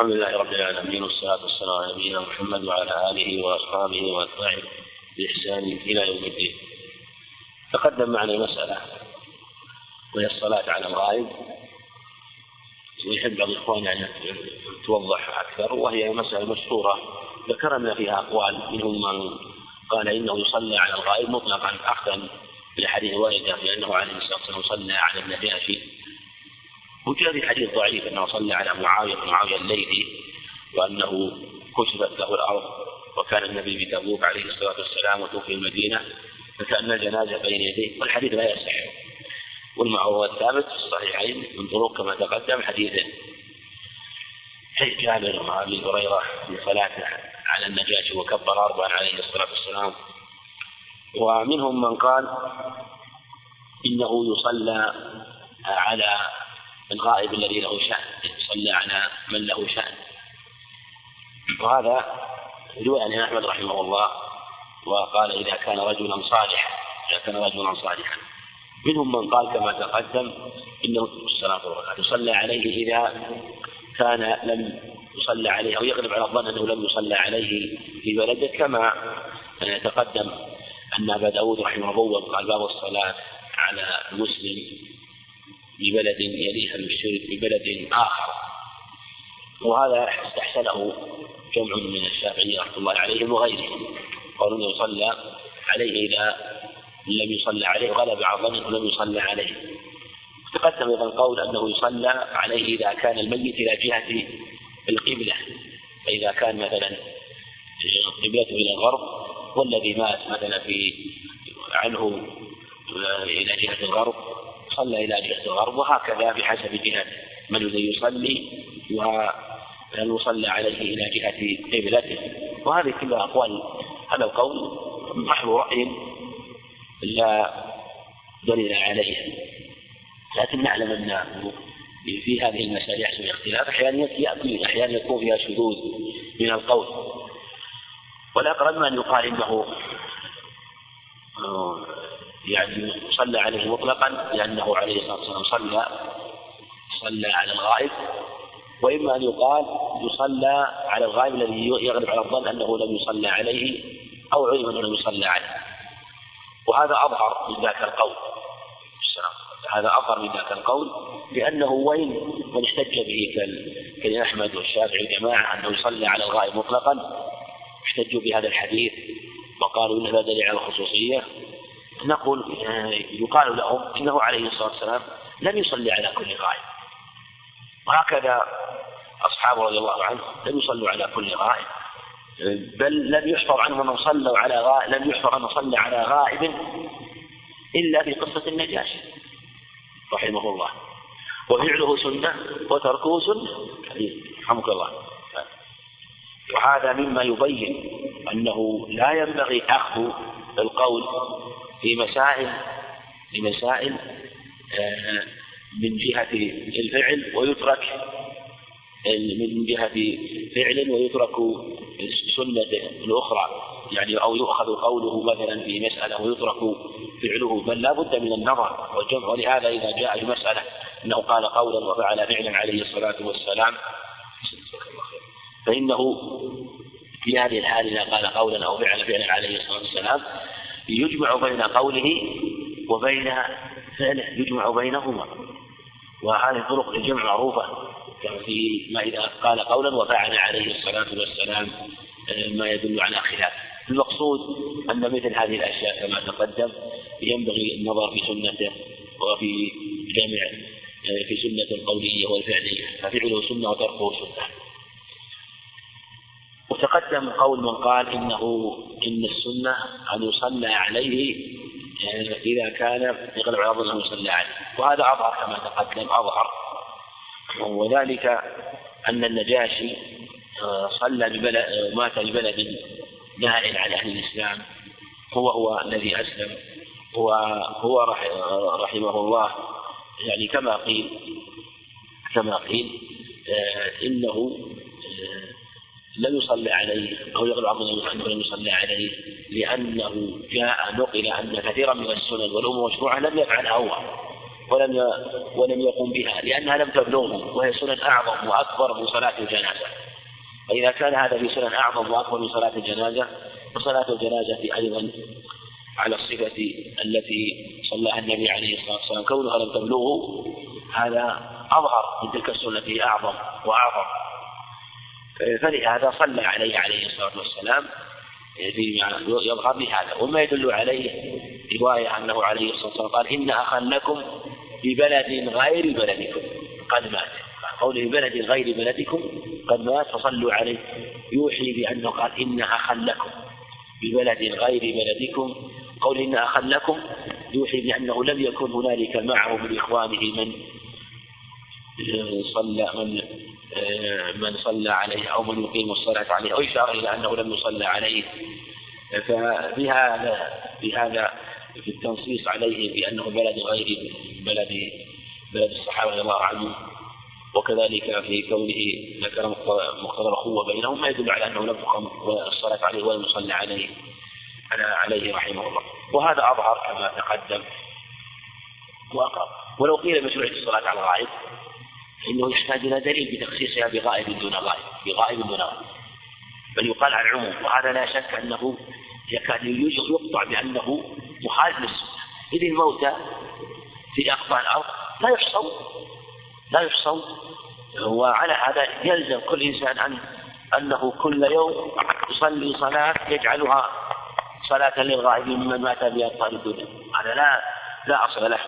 الحمد لله رب العالمين والصلاة والسلام على نبينا محمد وعلى آله وأصحابه وأتباعه بإحسان إلى يوم الدين. تقدم معنا مسألة وهي الصلاة على الغائب. ويحب بعض الإخوان أن توضح أكثر وهي مسألة مشهورة. ذكرنا فيها أقوال منهم من قال إنه يصلى على الغائب مطلقا أخذا بالحديث واردة بأنه عليه الصلاة والسلام صلى على النجاشي وجاء في حديث ضعيف أنه صلى على معاوية معاوية الليثي وأنه كشفت له الأرض وكان النبي بتبوك عليه الصلاة والسلام وتوفي المدينة فكأن الجنازة بين يديه والحديث لا يصح. والمعروف الثابت في الصحيحين من طرق كما تقدم حديث جابر وابي هريرة في صلاته على النجاشي وكبر أربعا عليه الصلاة والسلام. ومنهم من قال إنه يصلى على الغائب الذي له شأن يصلى على من له شأن. وهذا رواية عن أحمد رحمه الله وقال إذا كان رجلا صالحا إذا كان رجلا صالحا. منهم من قال كما تقدم إنه الصلاة والركعة. يصلى عليه إذا كان لم يصلى عليه أو يغلب على الظن أنه لم يصلى عليه في بلده كما تقدم أن أبا داود رحمه الله قال باب الصلاة على المسلم. ببلد يليها المشترك ببلد آخر. وهذا استحسنه جمع من الشافعية رحمة الله عليهم وغيرهم. قالوا يصلى عليه إذا لم يصلى عليه غلب على ظن انه لم يصلى عليه. تقدم أيضا القول أنه يصلى عليه إذا كان الميت إلى جهة القبلة. فإذا كان مثلا قبلته إلى الغرب والذي مات مثلا في عنه إلى جهة الغرب صلى إلى جهة الغرب وهكذا بحسب جهة من الذي يصلي ويصلى عليه إلى جهة قبلته. وهذه كلها أقوال. هذا القول محض رأي لا دليل عليه. لكن نعلم أن في هذه المسائل يحصل اختلاف. أحيانا يأتي أحيانا يكون فيها شذوذ من القول. والأقرب من يقال إنه يعني صلى عليه مطلقا لأنه عليه الصلاة والسلام صلى صلى على الغائب. وإما أن يقال يصلى على الغائب الذي يغلب على الظن أنه لم يصلى عليه أو علم أنه لم يصلى عليه. وهذا أظهر من ذاك القول. هذا أظهر من ذاك القول لأنه وين من احتج به كالأحمد والشافعي وجماعة أنه يصلى على الغائب مطلقا احتجوا بهذا الحديث وقالوا إن هذا دليل على الخصوصية. نقول يقال لهم إنه عليه الصلاة والسلام لم يصلي على كل غائب. وهكذا أصحابه رضي الله عنهم لم يصلوا على كل غائب. بل لم يحفظ عنهم أنهم صلوا على غائب لم يحفظ أنه صلى على غائب إلا في قصة النجاشي رحمه الله. وفعله سنة وتركه سنة. رحمك الله. وهذا مما يبين أنه لا ينبغي أخذ القول في مسائل في مسائل آه، من جهة الفعل ويترك من جهة فعل ويترك سنة الأخرى. يعني أو يؤخذ قوله مثلا في مسألة ويترك فعله بل لا بد من النظر والجمع. ولهذا إذا جاء في مسألة أنه قال قولا وفعل فعلا عليه الصلاة والسلام فإنه في هذه الحال إذا قال قولا أو فعل فعلا عليه الصلاة والسلام يجمع بين قوله وبين فعله يجمع بينهما. وهذه طرق الجمع معروفة. كما في ما إذا قال قولا وفعل عليه الصلاة والسلام آه، ما يدل على خلاف. المقصود أن مثل هذه الأشياء كما تقدم ينبغي النظر في سنته وفي جمع آه، في سنة القولية والفعلية. ففعله سنة وتركه سنة. وتقدم قول من قال إنه إن السنة أن يصلى عليه آه، إذا كان يغلب على أنه يصلى عليه. وهذا أظهر كما تقدم أظهر. وذلك أن النجاشي آه، صلى ببلد آه، مات ببلد نائل عن أهل الإسلام. هو هو الذي أسلم. وهو رحمه الله. يعني كما قيل كما قيل إنه لم يصلى عليه أو يغلب عظمه أنه لم يصلى عليه لأنه جاء نقل أن كثيرا من السنن والأمور المشروعة لم يفعلها هو ولم ولم يقم بها لأنها لم تبلغه وهي سنن أعظم وأكبر من صلاة الجنازة. فإذا كان هذا في سنن أعظم وأكبر من صلاة الجنازة فصلاة الجنازة أيضا على الصفة التي صلىها النبي عليه الصلاة والسلام كونها لم تبلغه هذا أظهر من تلك السنة أعظم وأعظم. فلهذا صلى عليه عليه الصلاة والسلام يظهر بهذا وما يدل عليه رواية أنه عليه الصلاة والسلام قال إن أخا لكم ببلد غير بلدكم قد مات. قوله بلد غير بلدكم قد مات فصلوا عليه. يوحي بأنه قال إن أخا لكم ببلد غير بلدكم. قول إن أخا لكم يوحي بأنه لم يكن هنالك معه من إخوانه من صلى من من صلى عليه أو من يقيم الصلاة عليه أو إشارة إلى أنه لم يصلى عليه. فبهذا بهذا في التنصيص عليه بأنه بلد غير بلد بلد الصحابة رضي الله عنهم. وكذلك في كونه ذكر مقتضى الأخوة بينهم ما يدل على أنه لم يقم الصلاة عليه ولم يصلى عليه عليه رحمه الله. وهذا أظهر كما تقدم. وأقرب. ولو قيل مشروعية الصلاة على الغائب فإنه يحتاج إلى دليل بتخصيصها بغائب دون غائب بغائب دون غائب. بل يقال على العموم وهذا لا شك أنه يكاد يقطع بأنه مخالف للسنة. إذ الموتى في أقطار الأرض لا يحصون لا يحصون. وعلى هذا يلزم كل إنسان أن أنه كل يوم يصلي صلاة يجعلها صلاة للغائبين ممن مات بأبطال الدنيا. هذا لا لا أصل له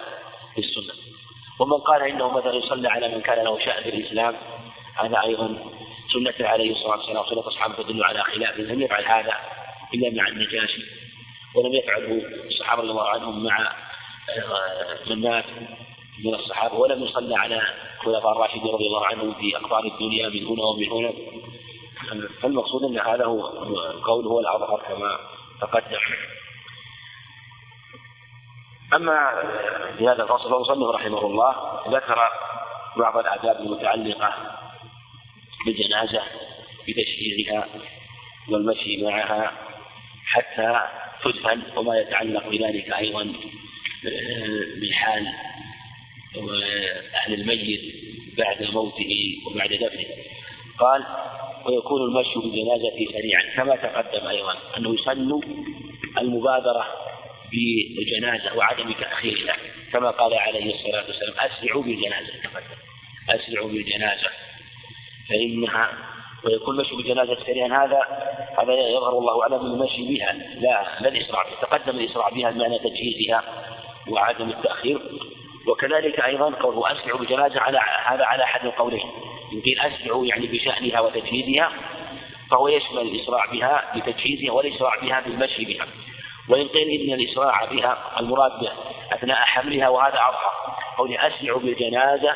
في السنة. ومن قال إنه مثلا يصلي على من كان له شأن في الإسلام هذا أيضا سنة عليه الصلاة والسلام وسنة أصحابه تدل على خلافه لم يفعل هذا إلا مع النجاشي ولم يفعله الصحابة رضي الله عنهم مع آه، من الصحابة ولم يصلى على الخلفاء الراشدين رضي الله عنهم في أقطار الدنيا من هنا ومن هنا. فالمقصود أن هذا هو القول هو الأظهر كما تقدم. أما في هذا الفصل فمصنف رحمه الله ذكر بعض الآداب المتعلقة بالجنازة بتشييعها والمشي معها حتى تدفن وما يتعلق بذلك أيضا بحال أهل الميت بعد موته وبعد دفنه. قال ويكون المشي بالجنازة سريعا. كما تقدم أيضا أنه يسن المبادرة بالجنازة وعدم تأخيرها كما قال عليه الصلاة والسلام أسرعوا بالجنازة أسرعوا بالجنازة فإنها ويكون المشي بالجنازة سريعا هذا هذا يظهر الله أعلم المشي بها. لا لا الإسراع؟ تقدم الإسراع بها بمعنى تجهيزها وعدم التأخير. وكذلك أيضا قوله أسرعوا بالجنازة على هذا على أحد القولين. يمكن أسرعوا يعني بشأنها وتجهيزها فهو يشمل الإسراع بها بتجهيزها والإسراع بها بالمشي بها. وإن قيل إن الإسراع بها المراد به أثناء حملها وهذا أظهر قول أسرعوا بالجنازة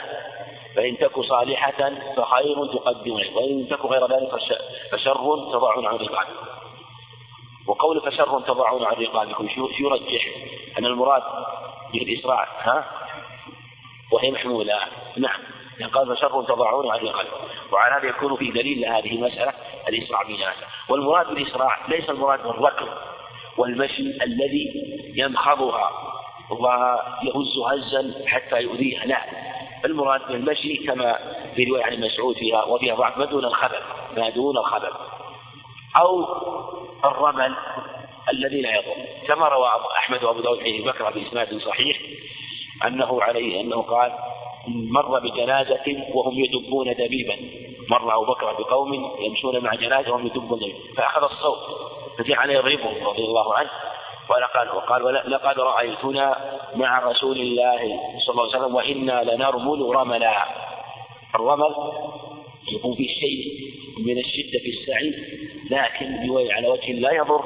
فإن تك صالحة فخير تقدمون وإن تك غير ذلك فشر تضعون عن رقابكم. وقول فشر تضعون عن رقابكم يرجح؟ أن المراد بالإسراع ها؟ وهي محمولة. نعم. يعني قال فشر تضعون عن رقابكم. وعلى هذا يكون في دليل لهذه المسألة الإسراع بجنازة والمراد بالإسراع ليس المراد بالركض والمشي الذي ينخضها. ويهز هزا حتى يؤذيها. لا المراد بالمشي كما في رواية عن مسعود فيها وفيها ضعف. ما دون الخبر. ما دون الخبر. أو الرمل الذي لا يضر. كما روى أحمد وأبو داود عن بكر بإسناد صحيح أنه عليه أنه قال مر بجنازة وهم يدبون دبيبا. مر أبو بكر بقوم يمشون مع جنازة وهم يدبون دبيبا. فأخذ الصوت. فجعل يضربه رضي الله عنه. قال وقال لقد رأيتنا مع رسول الله صلى الله عليه وسلم وإنا لنرمل رملا. الرمل يكون في شيء من الشدة في السعي لكن على وجه لا يضر.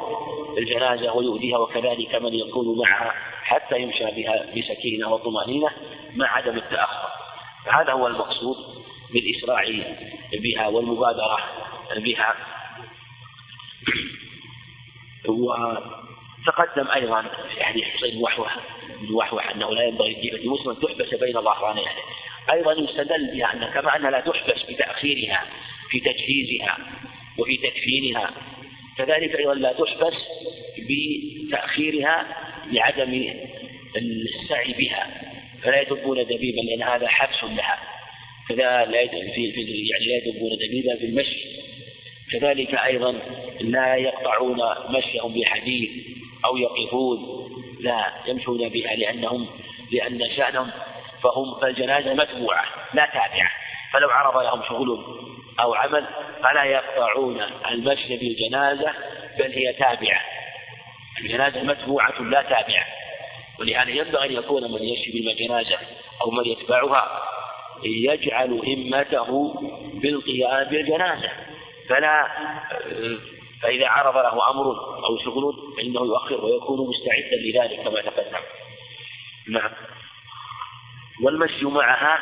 الجنازة ويؤذيها وكذلك من يكون معها حتى يمشى بها بسكينة وطمأنينة مع عدم التأخر. فهذا هو المقصود بالإسراع بها والمبادرة بها. وتقدم أيضا في حديث حسين وحوح وحوح أنه لا ينبغي لجيفة مسلم تحبس بين ظهراني أهله أيضا يستدل بها أن كما أنها لا تحبس بتأخيرها في تجهيزها وفي تكفينها كذلك أيضا لا تحبس بتأخيرها لعدم السعي بها فلا يدبون دبيبا لأن هذا حبس لها. كذا لا في يعني لا يدبون دبيبا في المشي. كذلك أيضا لا يقطعون مشيهم بحديث أو يقفون لا يمشون بها لأنهم لأن شأنهم فهم فالجنازة متبوعة لا تابعة. فلو عرض لهم شغل أو عمل فلا يقطعون المشي بالجنازة بل هي تابعة. الجنازة متبوعة لا تابعة. ولهذا ينبغي أن يكون من يمشي بالجنازة أو من يتبعها يجعل همته بالقيام بالجنازة. فلا فإذا عرض له أمر أو شغل فإنه يؤخر ويكون مستعدا لذلك كما تقدم. نعم. والمشي معها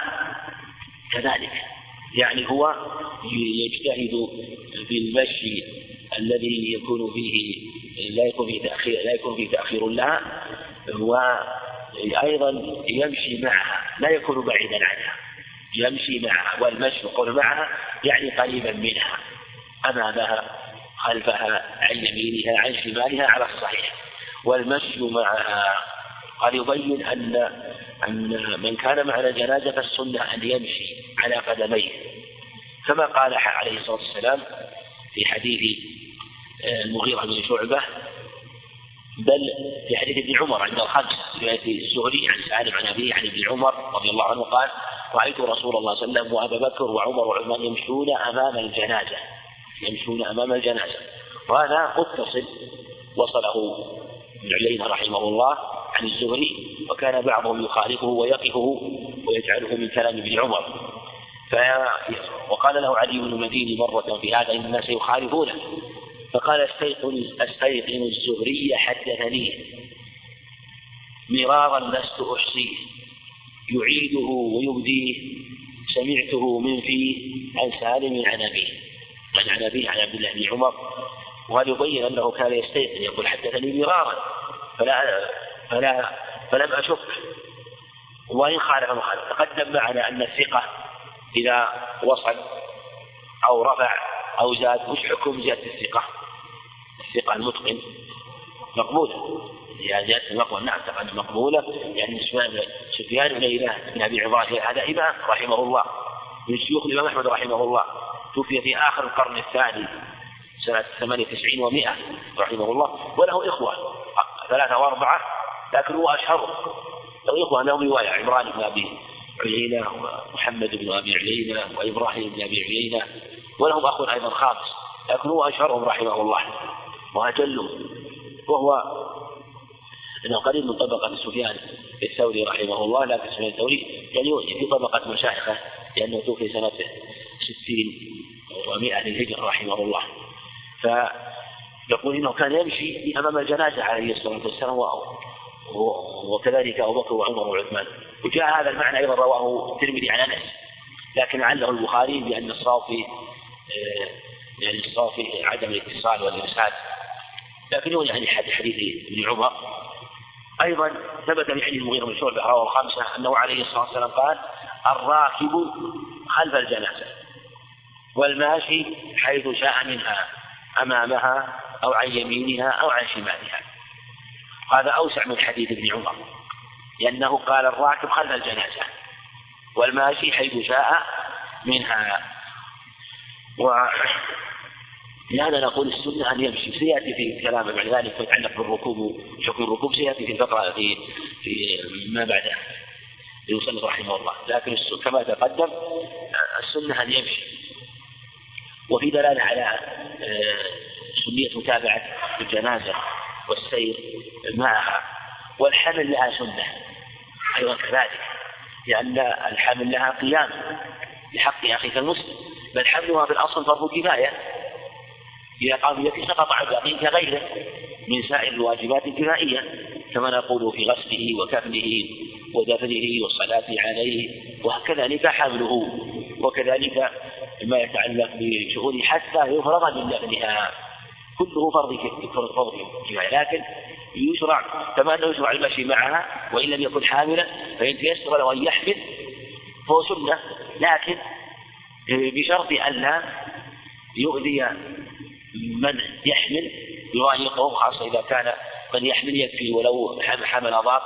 كذلك. يعني هو يجتهد بالمشي الذي يكون فيه لا يكون فيه تأخير لا يكون فيه تأخير لها وأيضا يمشي معها لا يكون بعيدا عنها. يمشي معها والمشي قول معها يعني قريبا منها. أمامها خلفها عن يمينها عن شمالها على الصحيح. والمشي معها. قال يبين أن أن من كان معنا جنازة فالسنة أن يمشي على قدميه. كما قال عليه الصلاة والسلام في حديث آه، المغيرة بن شعبة بل في حديث ابن عمر عند الخمس رواية الزهري عن سالم عن أبيه عن ابن عمر رضي الله عنه قال رأيت رسول الله صلى الله عليه وسلم وأبا بكر وعمر وعثمان يمشون أمام الجنازة. يمشون أمام الجنازة. وهذا متصل وصله ابن علينا رحمه الله عن الزهري وكان بعضهم يخالفه ويقفه ويجعله من كلام ابن عمر. ف... وقال له علي بن المديني مرة في هذا إن الناس يخالفونه. فقال أستيقن أستيقن الزهري حدثني. مرارا لست أحصيه يعيده ويبديه. سمعته من فيه عن سالم عن أبيه. عن أبيه عن عبد الله بن عمر وهذا يبين أنه كان يستيقن يقول حدثني مرارا فلا فلا فلم أشك. وإن خالف مخالف تقدم معنا أن الثقة إذا وصل أو رفع أو زاد وش حكم زيادة الثقة؟ الثقة المتقن مقبولة. إذا زيادة المقبول نعم تقدم مقبولة يعني سفيان بن بن أبي عباد هذا إمام رحمه الله من شيوخ الإمام أحمد رحمه الله. توفي في آخر القرن الثاني سنة 98 و100 رحمه الله. وله إخوة ثلاثة وأربعة لكن هو أشهرهم له إخوة لهم رواية عمران بن أبي عيينة ومحمد بن أبي عيينة وإبراهيم بن أبي عيينة ولهم أخ أيضا خامس لكن هو أشهرهم رحمه الله. وأجلهم وهو إنه قريب من طبقة سفيان الثوري رحمه الله لكن سفيان الثوري يعني في طبقة مشايخه لأنه توفي سنه 60 و100 للهجرة رحمه الله. فيقول إنه كان يمشي أمام الجنازة عليه الصلاة والسلام وكذلك أبو بكر وعمر وعثمان. وجاء هذا المعنى أيضا رواه الترمذي عن أنس. لكن عله البخاري بأن الصافي آه، يعني الصافي عدم الاتصال والإرسال. لكن هو يعني حديث ابن عمر. أيضا ثبت في حديث المغيرة بن شعبة رواه الخمسة أنه عليه الصلاة والسلام قال الراكب خلف الجنازة. والماشي حيث شاء منها أمامها أو عن يمينها أو عن شمالها. هذا أوسع من حديث ابن عمر لأنه قال الراكب خلف الجنازة والماشي حيث شاء منها. و لهذا نقول السنة أن يمشي سيأتي في كلام بعد ذلك يتعلق بالركوب وحكم الركوب سيأتي في الفقرة في في ما بعده يوصل رحمه الله. لكن كما تقدم السنة أن يمشي. وفي دلالة على آه، سنية متابعة الجنازة والسير معها. والحمل لها سنة. أيضا كذلك. لأن الحمل لها قيام بحق أخيك المسلم. بل حملها في الأصل فرض كفاية. إذا قام بيده سقط عن باقي كغيره من سائر الواجبات الكفائية كما نقول في غسله وكفنه ودفنه والصلاة عليه. وكذلك حمله. وكذلك ما يتعلق بشؤون حتى يفرغ من دفنها كله فرض فرض لكن يشرع كما أنه يشرع المشي معها وإن لم يكن حاملا فإن تيسر له أن يحمل فهو سنة. لكن بشرط الا يؤذي من يحمل يضايقه خاصة إذا كان من يحمل يكفي ولو حمل ضاق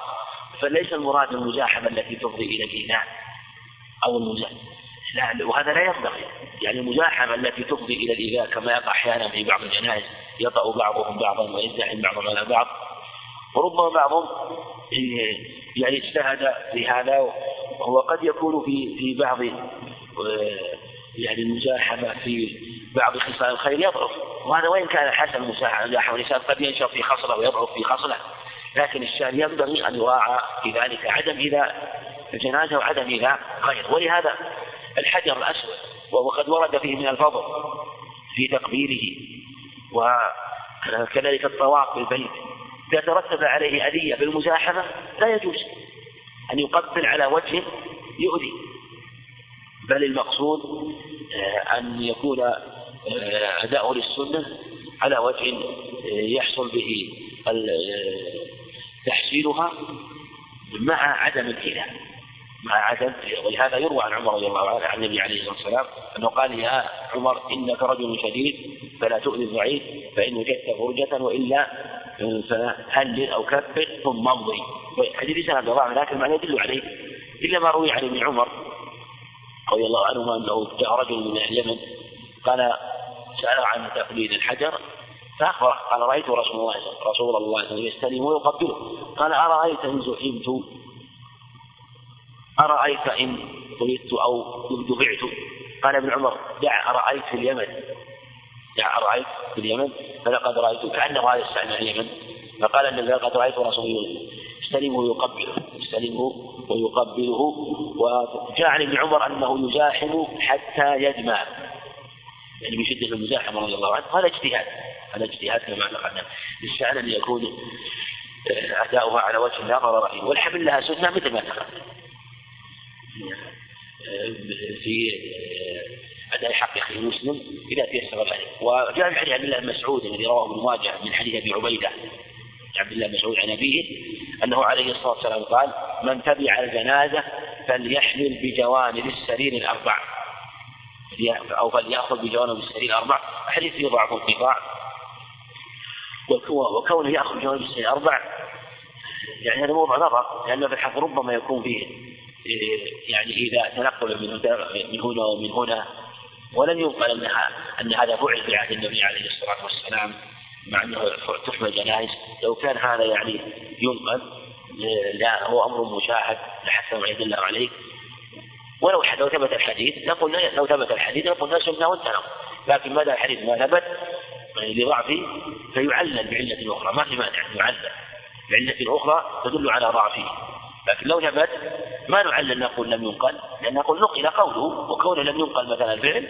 فليس المراد المزاحمة التي تفضي إلى الإيذاء أو المزاحمة. لا وهذا لا ينبغي. يعني المزاحمة التي تفضي إلى الإيذاء كما يقع أحيانا في بعض الجنائز يطأ بعضهم بعضا ويزدحم بعضهم على بعض. وربما بعضهم يعني اجتهد في هذا وقد يكون في في بعض يعني المزاحمة في بعض خصال الخير يضعف. وهذا وإن كان حسن المزاحمة الإنسان قد ينشر في خصلة ويضعف في خصلة. لكن الشأن ينبغي أن يراعى في ذلك عدم إذا الجنازة وعدم إذا غير ولهذا الحجر الأسود وقد ورد فيه من الفضل في تقبيله وكذلك الطواف بالبيت. إذا ترتب عليه أذية بالمزاحمة لا يجوز أن يقبل على وجه يؤذي بل المقصود آه، أن يكون آه، أداؤه للسنة على وجه آه، يحصل به تحصيلها مع عدم الإله. مع عدم ولهذا يروى عن عمر رضي الله عنه عن النبي عليه الصلاة والسلام أنه قال يا عمر إنك رجل شديد فلا تؤذي الضعيف فإن وجدت فرجة وإلا فهلل أو كبر ثم امضي. حديث سند ضعف لكن ما يدل عليه إلا ما روي عن ابن عمر رضي الله عنهما أنه جاء رجل من اليمن قال سأل عن تقليد الحجر فأخبره قال رأيت رسول الله رسول الله يستلم ويقبله. قال أرأيت إن زحمت؟ أرأيت إن طردت أو دفعت؟ قال ابن عمر دع أرأيت في اليمن. دع أرأيت في اليمن؟ فلقد رأيت كأنه هذا يستعمل اليمن. فقال النبي لقد رأيت رسول يستلمه ويقبله. يستلمه ويقبله. وجاء عن ابن عمر أنه يزاحم حتى يجمع يعني من شدة المزاحمة رضي الله عنه. هذا اجتهاد. هذا اجتهاد كما تقدم للشأن أن يكون آه، أداؤها على وجه لا ضرر فيه. والحمل لها سنة مثل ما تقدم. في آه، أداء حق أخيه مسلم إذا تيسر ذلك وجاء من حديث عبد الله بن مسعود الذي رواه ابن ماجه من حديث أبي عبيدة عبد الله بن مسعود عن أبيه أنه عليه الصلاة والسلام قال من تبع الجنازة فليحمل بجوانب السرير الأربع. أو فليأخذ بجوانب السرير الأربع. حديث فيه ضعف انقطاع وكونه يأخذ بجوانب السرير الأربع يعني هذا موضع نظر لأنه في الحق ربما يكون فيه. يعني إذا تنقل من من هنا ومن هنا ولم ينقل أنها أن هذا فعل في عهد النبي عليه الصلاة والسلام مع أنه تحمل جنائز. لو كان هذا يعني ينقل لا هو أمر مشاهد لحتى ما يدل عليه. ولو لو ثبت الحديث نقول لو ثبت الحديث نقول سنة وانتهى. لكن ماذا الحديث ما ثبت؟ لضعفه فيعلل بعلة أخرى. ما في مانع يعلل. بعلة أخرى تدل على ضعفه. لكن لو ثبت ما نعلل نقول لم ينقل لأن نقول نقل قوله وكونه لم ينقل مثلا الفعل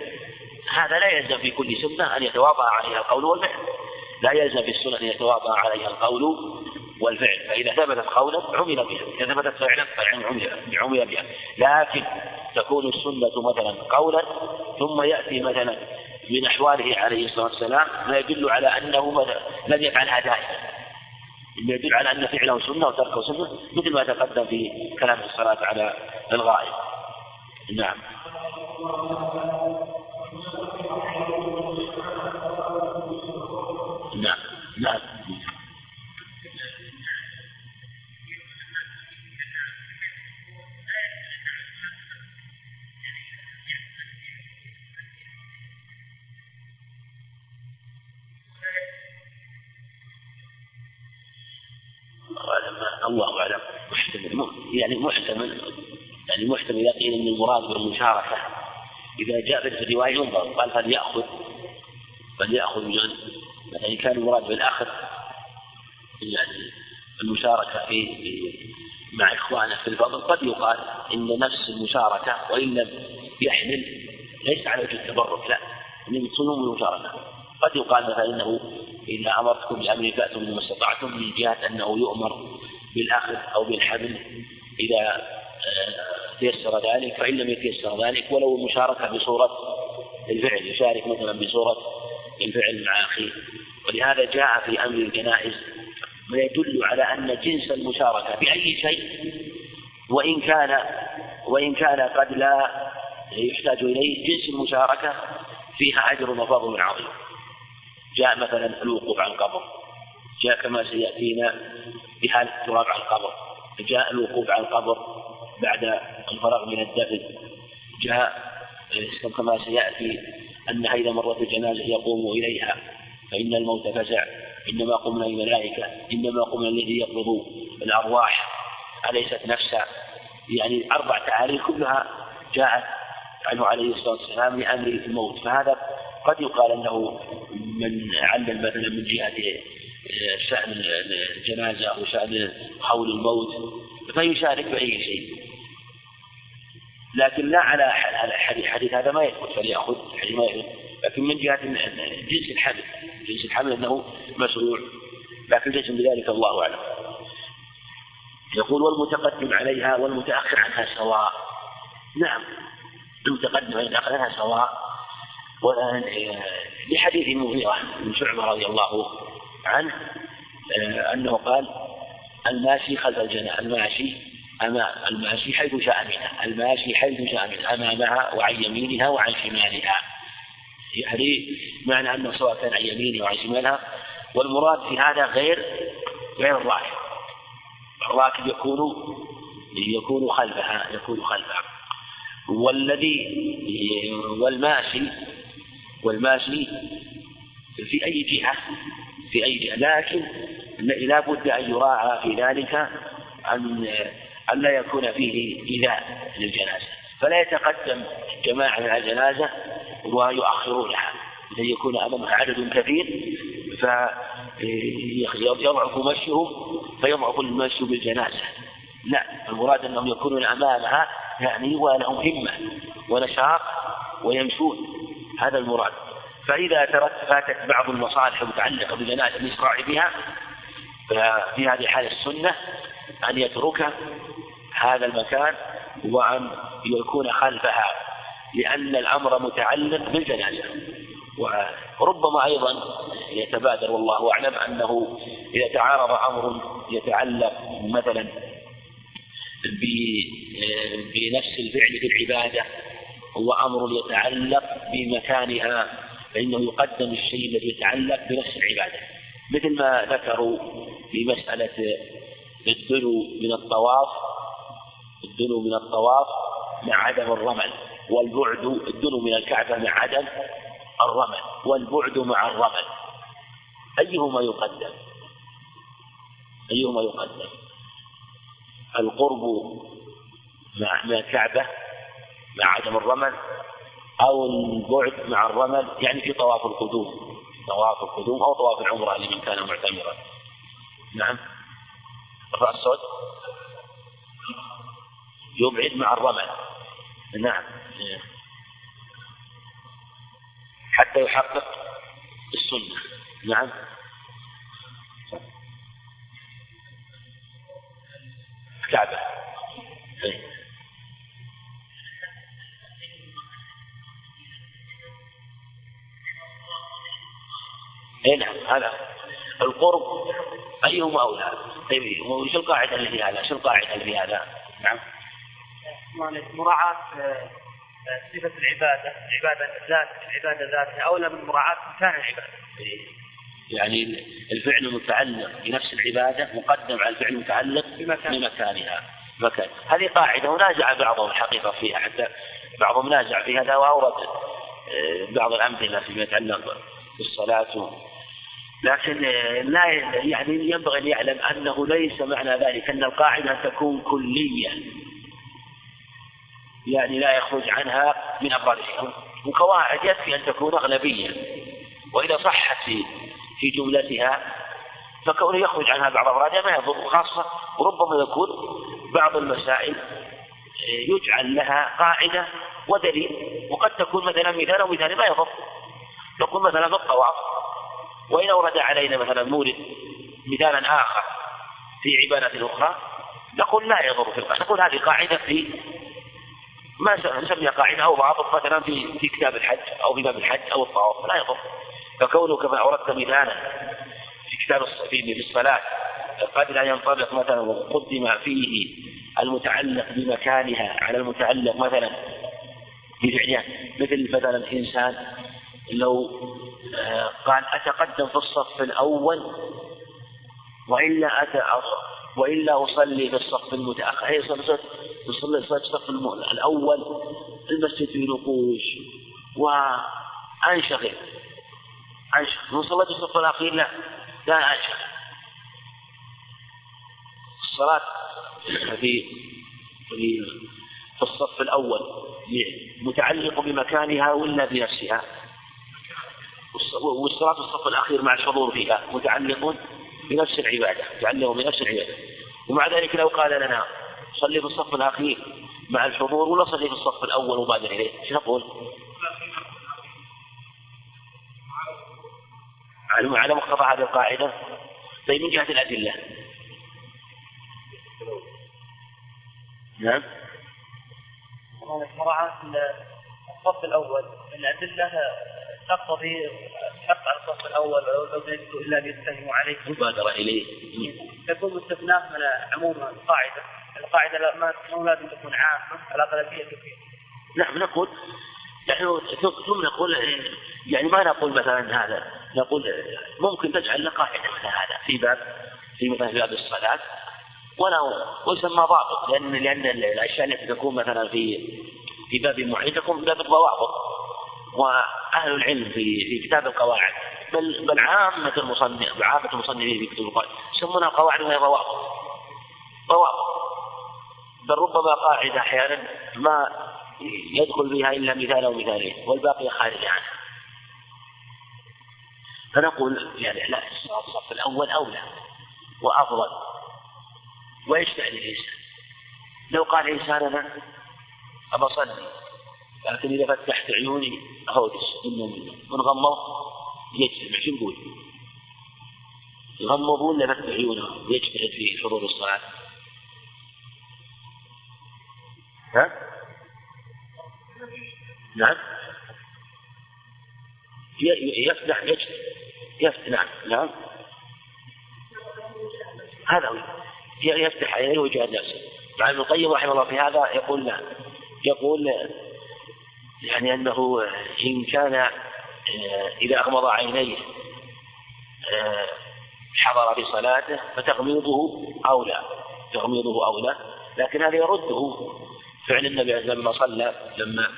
هذا لا يلزم في كل سنة أن يتواطأ عليها القول والفعل. لا يلزم في السنة أن يتواطأ عليها القول والفعل. فإذا ثبتت قولا عمل بها. إذا ثبتت فعلا فعمل عمل بها. لكن تكون السنة مثلا قولا ثم يأتي مثلا من أحواله عليه الصلاة والسلام ما يدل على أنه مثلا لم يفعلها دائما. مما يدل على أن فعله سنة وتركه سنة مثل ما تقدم في كلام الصلاة على الغائب. نعم نعم. المراد بالمشاركة. إذا جاء في الرواية ينظر قال فليأخذ. فليأخذ من مثلا كان المراد بالأخذ. يعني المشاركة في مع إخوانه في الفضل. قد يقال إن نفس المشاركة وإن لم يحمل ليس على وجه التبرك لا. ان يقصدون المشاركة. قد يقال مثلا إنه إذا أمرتكم بأمر فأتوا مما استطعتم من جهة أنه يؤمر بالأخذ أو بالحمل إذا تيسر ذلك فإن لم يتيسر ذلك ولو المشاركة بصورة الفعل يشارك مثلا بصورة الفعل مع أخيه ولهذا جاء في أمر الجنائز ما يدل على أن جنس المشاركة بأي شيء وإن كان وإن كان قد لا يحتاج إليه جنس المشاركة فيها أجر وفضل عظيم. جاء مثلا الوقوف على القبر جاء كما سيأتينا بحال التراب على القبر جاء الوقوف على القبر بعد الفراغ من الدفن جاء كما سيأتي أنها إذا مرت الجنازة يقوم إليها فإن الموت فزع إنما قمنا الملائكة إنما قمنا الذي يقبض الأرواح أليست نفسا؟ يعني أربع تعاليل كلها جاءت عنه عليه الصلاة والسلام لأمر الموت. فهذا قد يقال أنه من علم مثلا من جهة آه، شأن الجنازة أو شأن حول الموت فيشارك بأي شيء. لكن لا على حديث حديث هذا ما يثبت فليأخذ حديث ما يثبت. لكن من جهة جنس الحمل جنس الحمل أنه مشروع. لكن ليس بذلك الله أعلم. يقول والمتقدم عليها والمتأخر عنها سواء. نعم. المتقدم والمتأخر عنها سواء. لحديث المغيرة بن شعبة رضي الله عنه آه، أنه قال الماشي خلف الجنة الماشي أمام الماشي حيث شاء منها الماشي حيث شاء منها أمامها وعن يمينها وعن شمالها. يعني معنى أنه سواء كان عن يمينها وعن شمالها والمراد في هذا غير غير الراكب الراكب يكون يكون خلفها يكون خلفها. والذي والماشي والماشي في أي جهة في أي جهة. لكن لا بد أن يراعى في ذلك أن أن لا يكون فيه إيذاء للجنازة. فلا يتقدم جماعة من الجنازة ويؤخرونها. لأن يكون أمامها عدد كثير فيضعف مشيهم فيضعف المشي بالجنازة. لا المراد أنهم يكونون أمامها يعني ولهم همة ونشاط ويمشون. هذا المراد. فإذا فاتت بعض المصالح المتعلقة بجنازة الإسراع بها ففي هذه الحالة السنة أن يترك هذا المكان وأن يكون خلفها لأن الأمر متعلق بالجنازة. وربما أيضا يتبادر والله أعلم أنه إذا تعارض أمر يتعلق مثلا بنفس الفعل في العبادة وأمر يتعلق بمكانها فإنه يقدم الشيء الذي يتعلق بنفس العبادة. مثل ما ذكروا في مسألة الدنو من الطواف الدنو من الطواف مع عدم الرمل والبعد الدنو من الكعبة مع عدم الرمل والبعد مع الرمل. أيهما يقدم؟ أيهما يقدم؟ القرب مع الكعبة مع عدم الرمل أو البعد مع الرمل يعني في طواف القدوم طواف القدوم أو طواف العمرة لمن كان معتمرا. نعم. رفع الصوت يبعد مع الرمل. نعم. حتى يحقق السنة. نعم. الكعبة اي نعم. هذا. القرب أيهما أولى؟ طيب وش القاعدة اللي في هذا؟ شو القاعدة اللي في هذا؟ نعم مراعاة آه، صفة العبادة العبادة ذات العبادة ذاتها أولى من مراعاة مكان العبادة يعني الفعل المتعلق بنفس العبادة مقدم على الفعل المتعلق بمكان. بمكانها مكان هذه قاعدة ونازع بعضهم الحقيقة فيها حتى بعضهم نازع في هذا وأورد آه، بعض الأمثلة فيما يتعلق بالصلاة لكن لا يعني ينبغي أن يعلم أنه ليس معنى ذلك أن القاعدة تكون كلية. يعني لا يخرج عنها من أفراد وقواعد يكفي أن تكون أغلبية. وإذا صحت في في جملتها فكونه يخرج عنها بعض أفرادها ما يضر خاصة وربما يكون بعض المسائل يجعل لها قاعدة ودليل وقد تكون مثلا مثال ومثال ما يضر. تكون مثلا الطواف وإن أورد علينا مثلا مورد مثالا آخر في عبادة أخرى نقول لا يضر في القاعدة. نقول هذه قاعدة في ما نسميها قاعدة أو ضابط مثلا في في كتاب الحج أو في باب الحج أو الطواف لا يضر. فكونه كما أوردت مثالا في كتاب في الصلاة قد لا ينطبق مثلا وقدم فيه المتعلق بمكانها على المتعلق مثلا بفعلها. مثل مثلا إنسان لو قال أتقدم في الصف الأول وإلا وإلا أصلي في الصف المتأخر. أي أصلي في الصف الأول المسجد فيه نقوش وأنشغل. أنشغل. من صليت الصف الأخير؟ لا لا أنشغل. الصلاة في في في الصف الأول متعلق بمكانها ولا بنفسها؟ والصلاة الصف الأخير مع الحضور فيها متعلق بنفس العبادة متعلق بنفس العبادة. ومع ذلك لو قال لنا صلي في الصف الأخير مع الحضور ولا صلي في الصف الأول وبادر إليه إيش نقول؟ على مقتضى هذه القاعدة؟ طيب من جهة الأدلة؟ نعم. الصف الأول الأدلة تقتضي الحق على الصف الأول ولو لم إلا أن يتهموا عليه. مبادرة إليه. تكون مستثناة من عموم القاعدة. القاعدة ما لازم تكون عامة الأغلبية فيها نعم نقول نحن ثم نقول يعني ما نقول مثلا هذا. نقول ممكن تجعل قاعدة مثل هذا في باب في مثلا في باب الصلاة. ولا ويسمى ضابط لأن لأن الأشياء التي تكون مثلا في في باب معين تكون في باب الضوابط. وأهل العلم في في كتاب القواعد. بل بل عامة المصنف عامة المصنفين في كتب القواعد. يسمونها قواعد وهي ضوابط. ضوابط. بل ربما قاعدة أحيانا ما يدخل فيها إلا مثال أو مثالين والباقي خارج عنها. فنقول يعني لا الصف الأول أولى وأفضل. ويشفع للإنسان لو قال إنسان أنا أبى أصلي لكن إذا فتحت عيوني أهودس منه ونغمض يجتمع. شو نقول؟ يغمض ولا فتح عيونه ويجتهد في حضور الصلاة؟ ها؟ نعم. يفتح يجتهد يفتح نعم. نعم. هذا هو. يفتح عينيه ويجاهد نفسه. مع ابن القيم رحمه الله في هذا يقول لا. يقول يعني أنه إن كان آه، إذا أغمض عينيه آه، حضر في صلاته فتغميضه أولى تغميضه أولى. لكن هذا يرده فعل النبي عليه لما صلى لما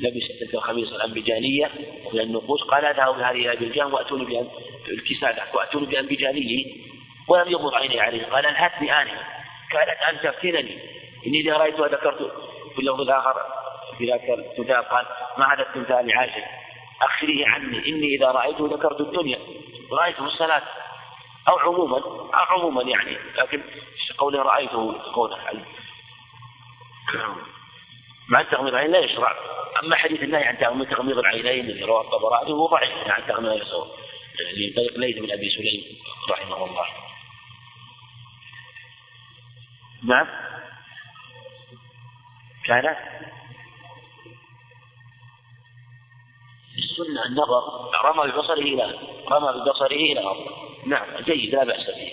لبس تلك الخميص الأنبجانية وهي النقوش قال اذهبوا بهذه إلى بلجان وأتوني بأن الكسادة وأتوني بأنبجانيه ولم يغمض عيني عليه. قال انهتني آنفا كانت أن تفتنني إني إذا رأيتها ذكرت في اللفظ الآخر في ذاك التمثال قال ما هذا التمثال عاشق أخريه عني إني إذا رأيته ذكرت الدنيا. رأيته الصلاة. أو عموما أو عموما يعني. لكن قوله رأيته قوله مع تغميض العين لا يشرع. أما حديث النهي عن تغميض العينين اللي رواه الطبراني هو ضعيف. عن تغميض العين لطريق ليث بن أبي سليم رحمه الله. نعم. كان السنة النظر رمى ببصره إلى رمى ببصره إلى الأرض نعم جيد لا بأس به.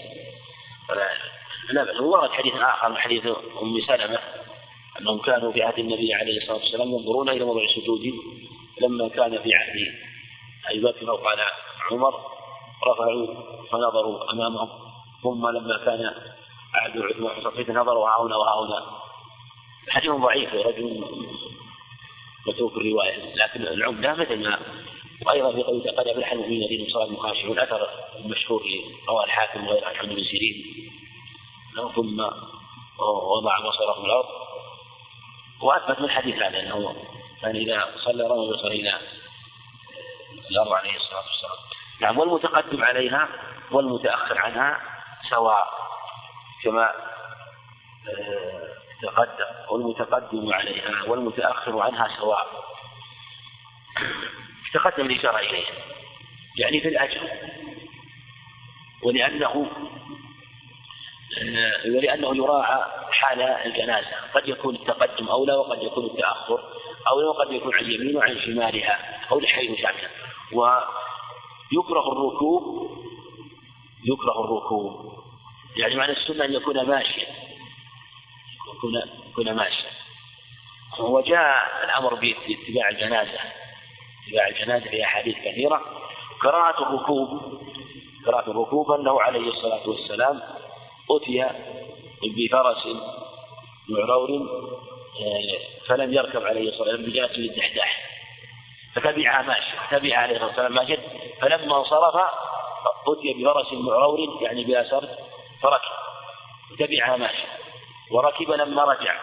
لا بأس. ورد حديث آخر حديث أم سلمة أنهم كانوا في عهد النبي عليه الصلاة والسلام ينظرون إلى موضع سجوده لما كان في عهد أبي بكر وقال عمر. رفعوا فنظروا أمامهم ثم لما كان عهد عثمان نظروا ها هنا وها هنا حديث ضعيف رجل متروك الرواية. لكن العمدة مثل ما وأيضا في قوله قد أفلح المؤمنين الذين صار المخاشعون أثر المشهور رواه الحاكم وغيره عن بن سيرين. ثم وضع بصره في الأرض. وأثبت من الحديث هذا أنه كان إذا صلى رمى بصره إلى الأرض عليه الصلاة والسلام. نعم والمتقدم عليها والمتأخر عنها سواء كما آه، تقدم والمتقدم عليها والمتأخر عنها سواء تقدم الإشارة إليه يعني في الأجر. ولأنه آه، ولأنه يراعى حال الجنازة. قد يكون التقدم أولى وقد يكون التأخر أولى وقد يكون عن اليمين وعن شمالها أو لحي شاملة ويكره الركوب يكره الركوب. يعني معنى السنة أن يكون ماشيا. يكون يكون ماشيا. وجاء الأمر باتباع الجنازة. اتباع الجنازة في أحاديث كثيرة. قراءة الركوب قراءة الركوب أنه عليه الصلاة والسلام أتي بفرس معرور آه، فلم يركب عليه الصلاة والسلام بجلس للدحداح فتبعها ماشي تبع عليه الصلاة والسلام ماشي فلما انصرف أتي بفرس معرور يعني بلا سرد فركب. تبعها ماشي وركب لما رجع.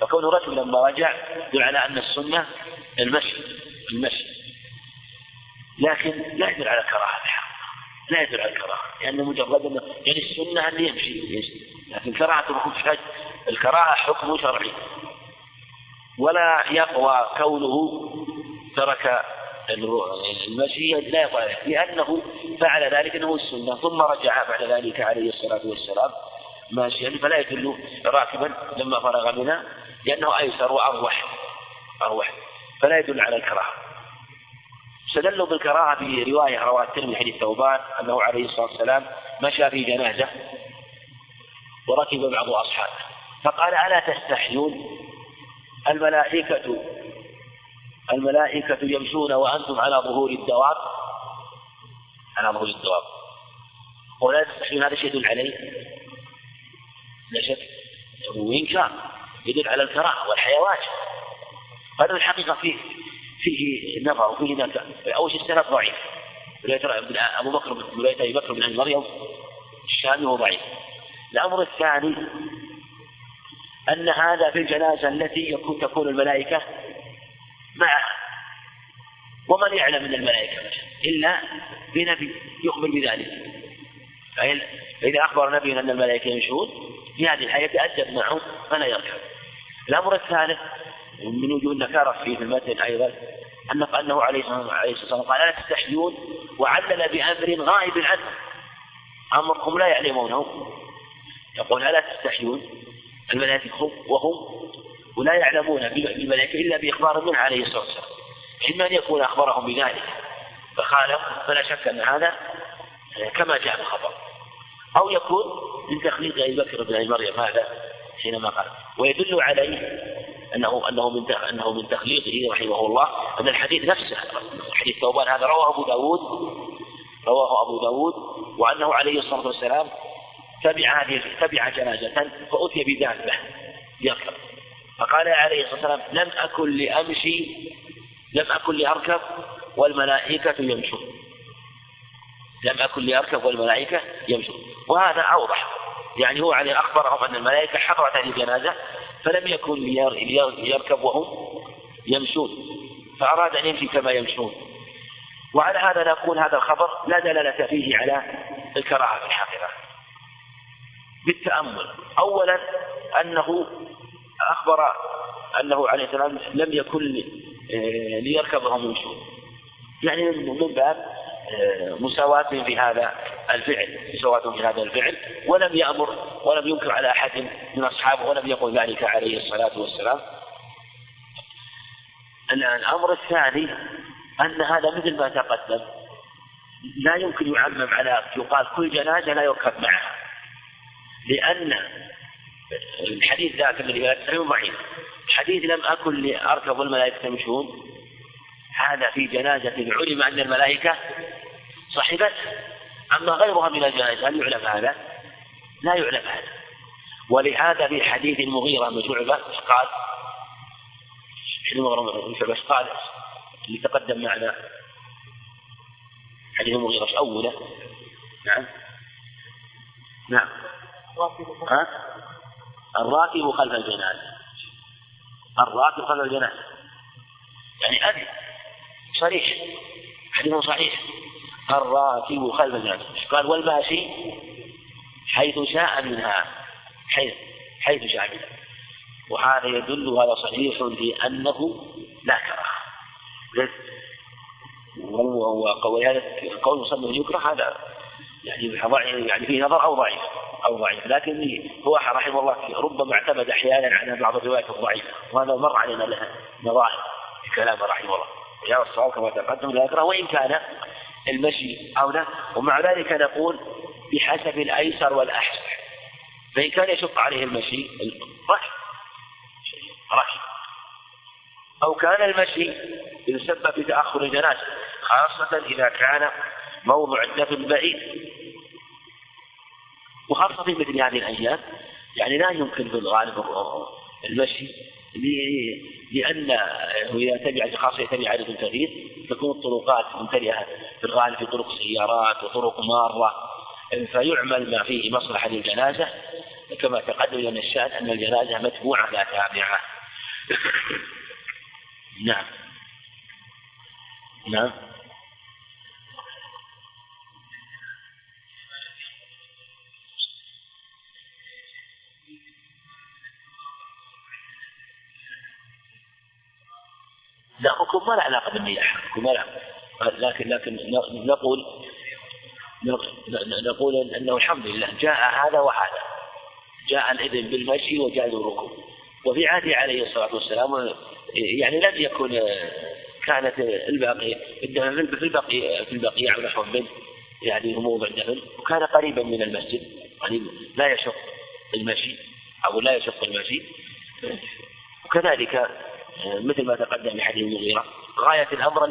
فكونه ركب لما رجع يدل على أن السنة المشي المشي. لكن لا يدل على كراهة لا يدل على الكراهة لأنه مجرد أنه يعني السنة أن يمشي لكن كراهة الركوب الكراهة حكم شرعي. ولا يقوى كونه ترك المشي لا يقوى لأنه فعل ذلك أنه السنة. ثم رجع بعد ذلك عليه الصلاة والسلام. ماشيا فلا يدل راكبا لما فرغ منها لأنه أيسر وأروح أروح. فلا يدل على الكراهة. استدلوا بالكراهة في رواية رواه الترمذي حديث ثوبان أنه عليه الصلاة والسلام مشى في جنازة وركب بعض أصحابه. فقال ألا تستحيون؟ الملائكة الملائكة يمشون وأنتم على ظهور الدواب. على ظهور الدواب. ولا تستحيون هذا شيء يدل عليه. لا شك وإن كان يدل على الكراهة والحيوان. هذا الحقيقة فيه فيه نظر وفيه نكر أول شيء السند ضعيف. أبو بكر رواية أبي بكر بن مريم الشامي هو ضعيف. الأمر الثاني أن هذا في الجنازة التي يكون تكون الملائكة معها ومن يعلم من الملائكة إلا بنبي يخبر بذلك. فإذا أخبر نبي أن الملائكة يمشون في هذه الحياة يتأدب معهم فلا يركب الأمر الثالث من وجوه النكارة في المتن أيضا أن أنه عليه الصلاة والسلام قال لا تستحيون وعلل بأمر غائب عنه. أمركم لا يعلمونه. يقول ألا تستحيون؟ الملائكة وهم ولا يعلمون بالملائكة إلا بإخبار منه عليه الصلاة والسلام. إما أن يكون أخبرهم بذلك فخالف فلا شك أن هذا كما جاء الخبر أو يكون من تخليد أبي بكر بن أبي مريم هذا حينما قال. ويدل عليه أنه أنه من أنه من تخليطه رحمه الله أن الحديث نفسه حديث ثوبان هذا رواه أبو داود رواه أبو داود وأنه عليه الصلاة والسلام تبع هذه تبع جنازة فأتي بدابة يركب. فقال عليه الصلاة والسلام لم أكن لأمشي لم أكن لأركب والملائكة يمشون. لم أكن لأركب والملائكة يمشون. وهذا أوضح. يعني هو عليه أخبرهم أن الملائكة حضرت هذه الجنازة فلم يكن ليركب وهم يمشون. فأراد أن يمشي كما يمشون. وعلى هذا نقول هذا الخبر لا دلالة فيه على الكراهة في الحقيقة. بالتأمل. أولا أنه أخبر أنه عليه السلام لم يكن آه، ليركبهم يمشون. يعني من باب مساواة في هذا الفعل مساواة في هذا الفعل ولم يأمر ولم ينكر على أحد من أصحابه ولم يقل ذلك عليه الصلاة والسلام. الأمر الثاني أن هذا مثل ما تقدم لا يمكن يعمم على يقال كل جنازة لا يركب معها لأن الحديث ذاك الذي لا تسلم ضعيف. حديث لم أكن لأركب والملائكة يمشون هذا في جنازة علم أن الملائكة صحبت أما غيرها من الجنائز هل يعلم هذا؟ لا يعلم هذا. ولهذا في حديث المغيرة بن شعبة قال؟ المغيرة بن شعبة قال؟ اللي تقدم معنا. حديث المغيرة أوله؟ نعم. نعم. ها؟ الراكب خلف الجنازة. الراكب خلف الجنازة. يعني أبي صريح. حديث صحيح. الراكب خلف الجنازة قال والماشي حيث شاء منها. حيث حيث شاء منها. وهذا يدل هذا صحيح في أنه لا كراهة. وقول هذا قول مصنف يكره هذا. يعني يعني فيه نظر أو ضعيف أو ضعيف. لكن هو رحمه الله ربما اعتمد أحيانا على بعض الروايات الضعيفة. وهذا مر علينا لها نظائر في كلامه رحمه الله. وجاء الصواب كما تقدم لا يكره. وإن كان المشي أو لا. ومع ذلك نقول بحسب الأيسر والأحسن. فإن كان يشق عليه المشي ركب ركب أو كان المشي يسبب في تأخر الجنازة خاصة إذا كان موضع الدفن بعيد. وخاصة في مثل هذه الأيام يعني لا يمكن في الغالب المشي لأن إذا تبع خاصة يتبع عدد كثير تكون الطرقات ممتلئة في الغالب في طرق سيارات وطرق مارة. فيعمل ما فيه مصلحة للجنازة كما تقدم لنا الشأن أن الجنازة متبوعة لا تابعة. نعم. نعم. لا حكم ما له علاقة بالنياحة حكم ما له لكن لكن نقول نقول إنه الحمد لله جاء هذا وهذا. جاء الاذن بالمشي وجاء الركوب. وفي عهده عليه الصلاة والسلام يعني لم يكن كانت الباقي في البقيع في البقيع أو نحو منه يعني موضع دفن وكان قريبا من المسجد يعني لا يشق المشي أو لا يشق المشي. وكذلك مثل ما تقدم في حديث المغيرة غاية الأمر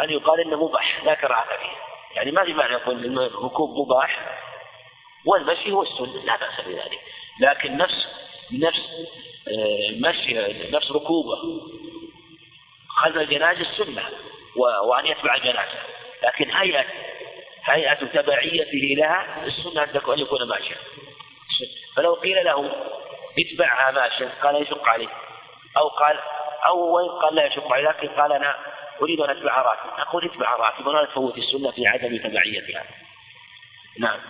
أن يقال إنه مباح لا كراهة فيه. يعني ما في معنى يقول الركوب مباح والمشي هو السنة لا بأس بذلك. لكن نفس نفس آه، مشي نفس ركوبه خلف الجنازة السنة وأن يتبع الجنازة. لكن هيئة هيئة تبعيته لها السنة أن يكون ماشيا. فلو قيل له اتبعها ماشيا قال يشق عليه أو قال أو وإن قال لا يشق عليه لكن قال أنا أريد أن أتبع راتب أقول اتبع راتب ولا تفوت السنة في عدم تبعيتها. نعم.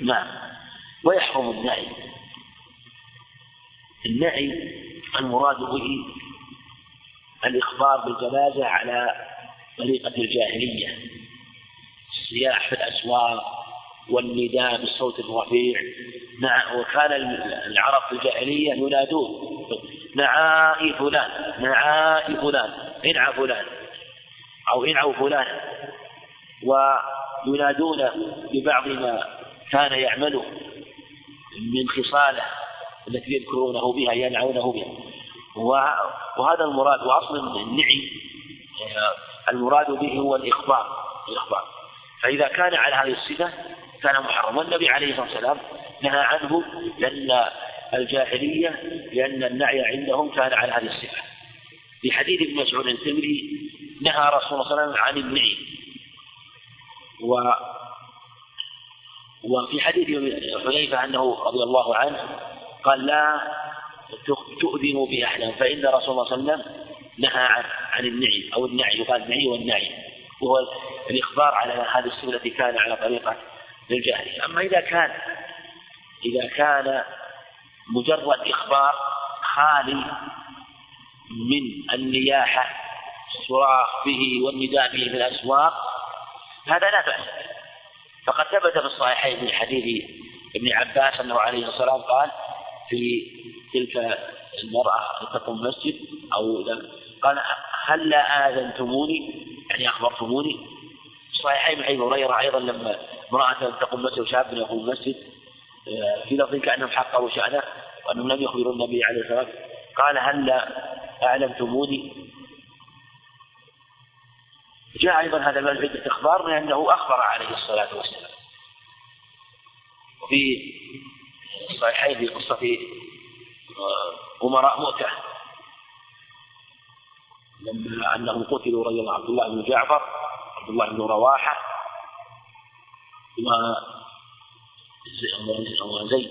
نعم. ويحرم النعي النعي المراد به الإخبار بالجنازة على طريقة الجاهلية الصياح في الأسواق والنداء بالصوت الرفيع. نعم وكان العرب في الجاهلية ينادون نعائي فلان نعائي فلان انعى فلان أو انعوا فلان. وينادون ببعض ما كان يعمله من خصاله التي يذكرونه بها ينعونه بها. وهذا المراد وأصل النعي المراد به هو الإخبار الإخبار. فإذا كان على هذه الصفة كان محرم والنبي عليه الصلاة والسلام نهى عنه لأن الجاهلية لأن النعي عندهم كان على هذه الصفة. في حديث ابن مسعود التمري نهى رسول الله صلى الله عليه وسلم عن النعي و وفي حديث حذيفة أنه رضي الله عنه قال لا تؤذنوا بأحلام فإن رسول الله صلى الله عليه وسلم نهى عن عن النعي أو النعي يقال النعي والنعي. وهو الإخبار على هذه الصفة التي كان على طريقة للجاهلية أما إذا كان إذا كان مجرد إخبار خالي من النياحة الصراخ به والنداء به في الأسواق هذا لا بأس فقد ثبت في الصحيحين من حديث ابن عباس أنه عليه الصلاة والسلام قال في تلك المرأة تقوم المسجد أو قال هل لا آذنتموني؟ يعني أخبرتموني؟ صحيحين حديث هريرة أيضا لما امرأة تقوم مسجد وشاب يقوم المسجد في لفظ كأنهم حقروا شأنه وأنهم لم يخبروا النبي عليه الصلاة والسلام. قال هل أعلمتموني جاء أيضا هذا من عدة إخبار لأنه أخبر عليه الصلاة والسلام. وفي الصحيحين في قصة آه، أمراء مؤتة. لما أنهم قتلوا رضي الله عبد الله بن جعفر عبد الله بن رواحة وزيد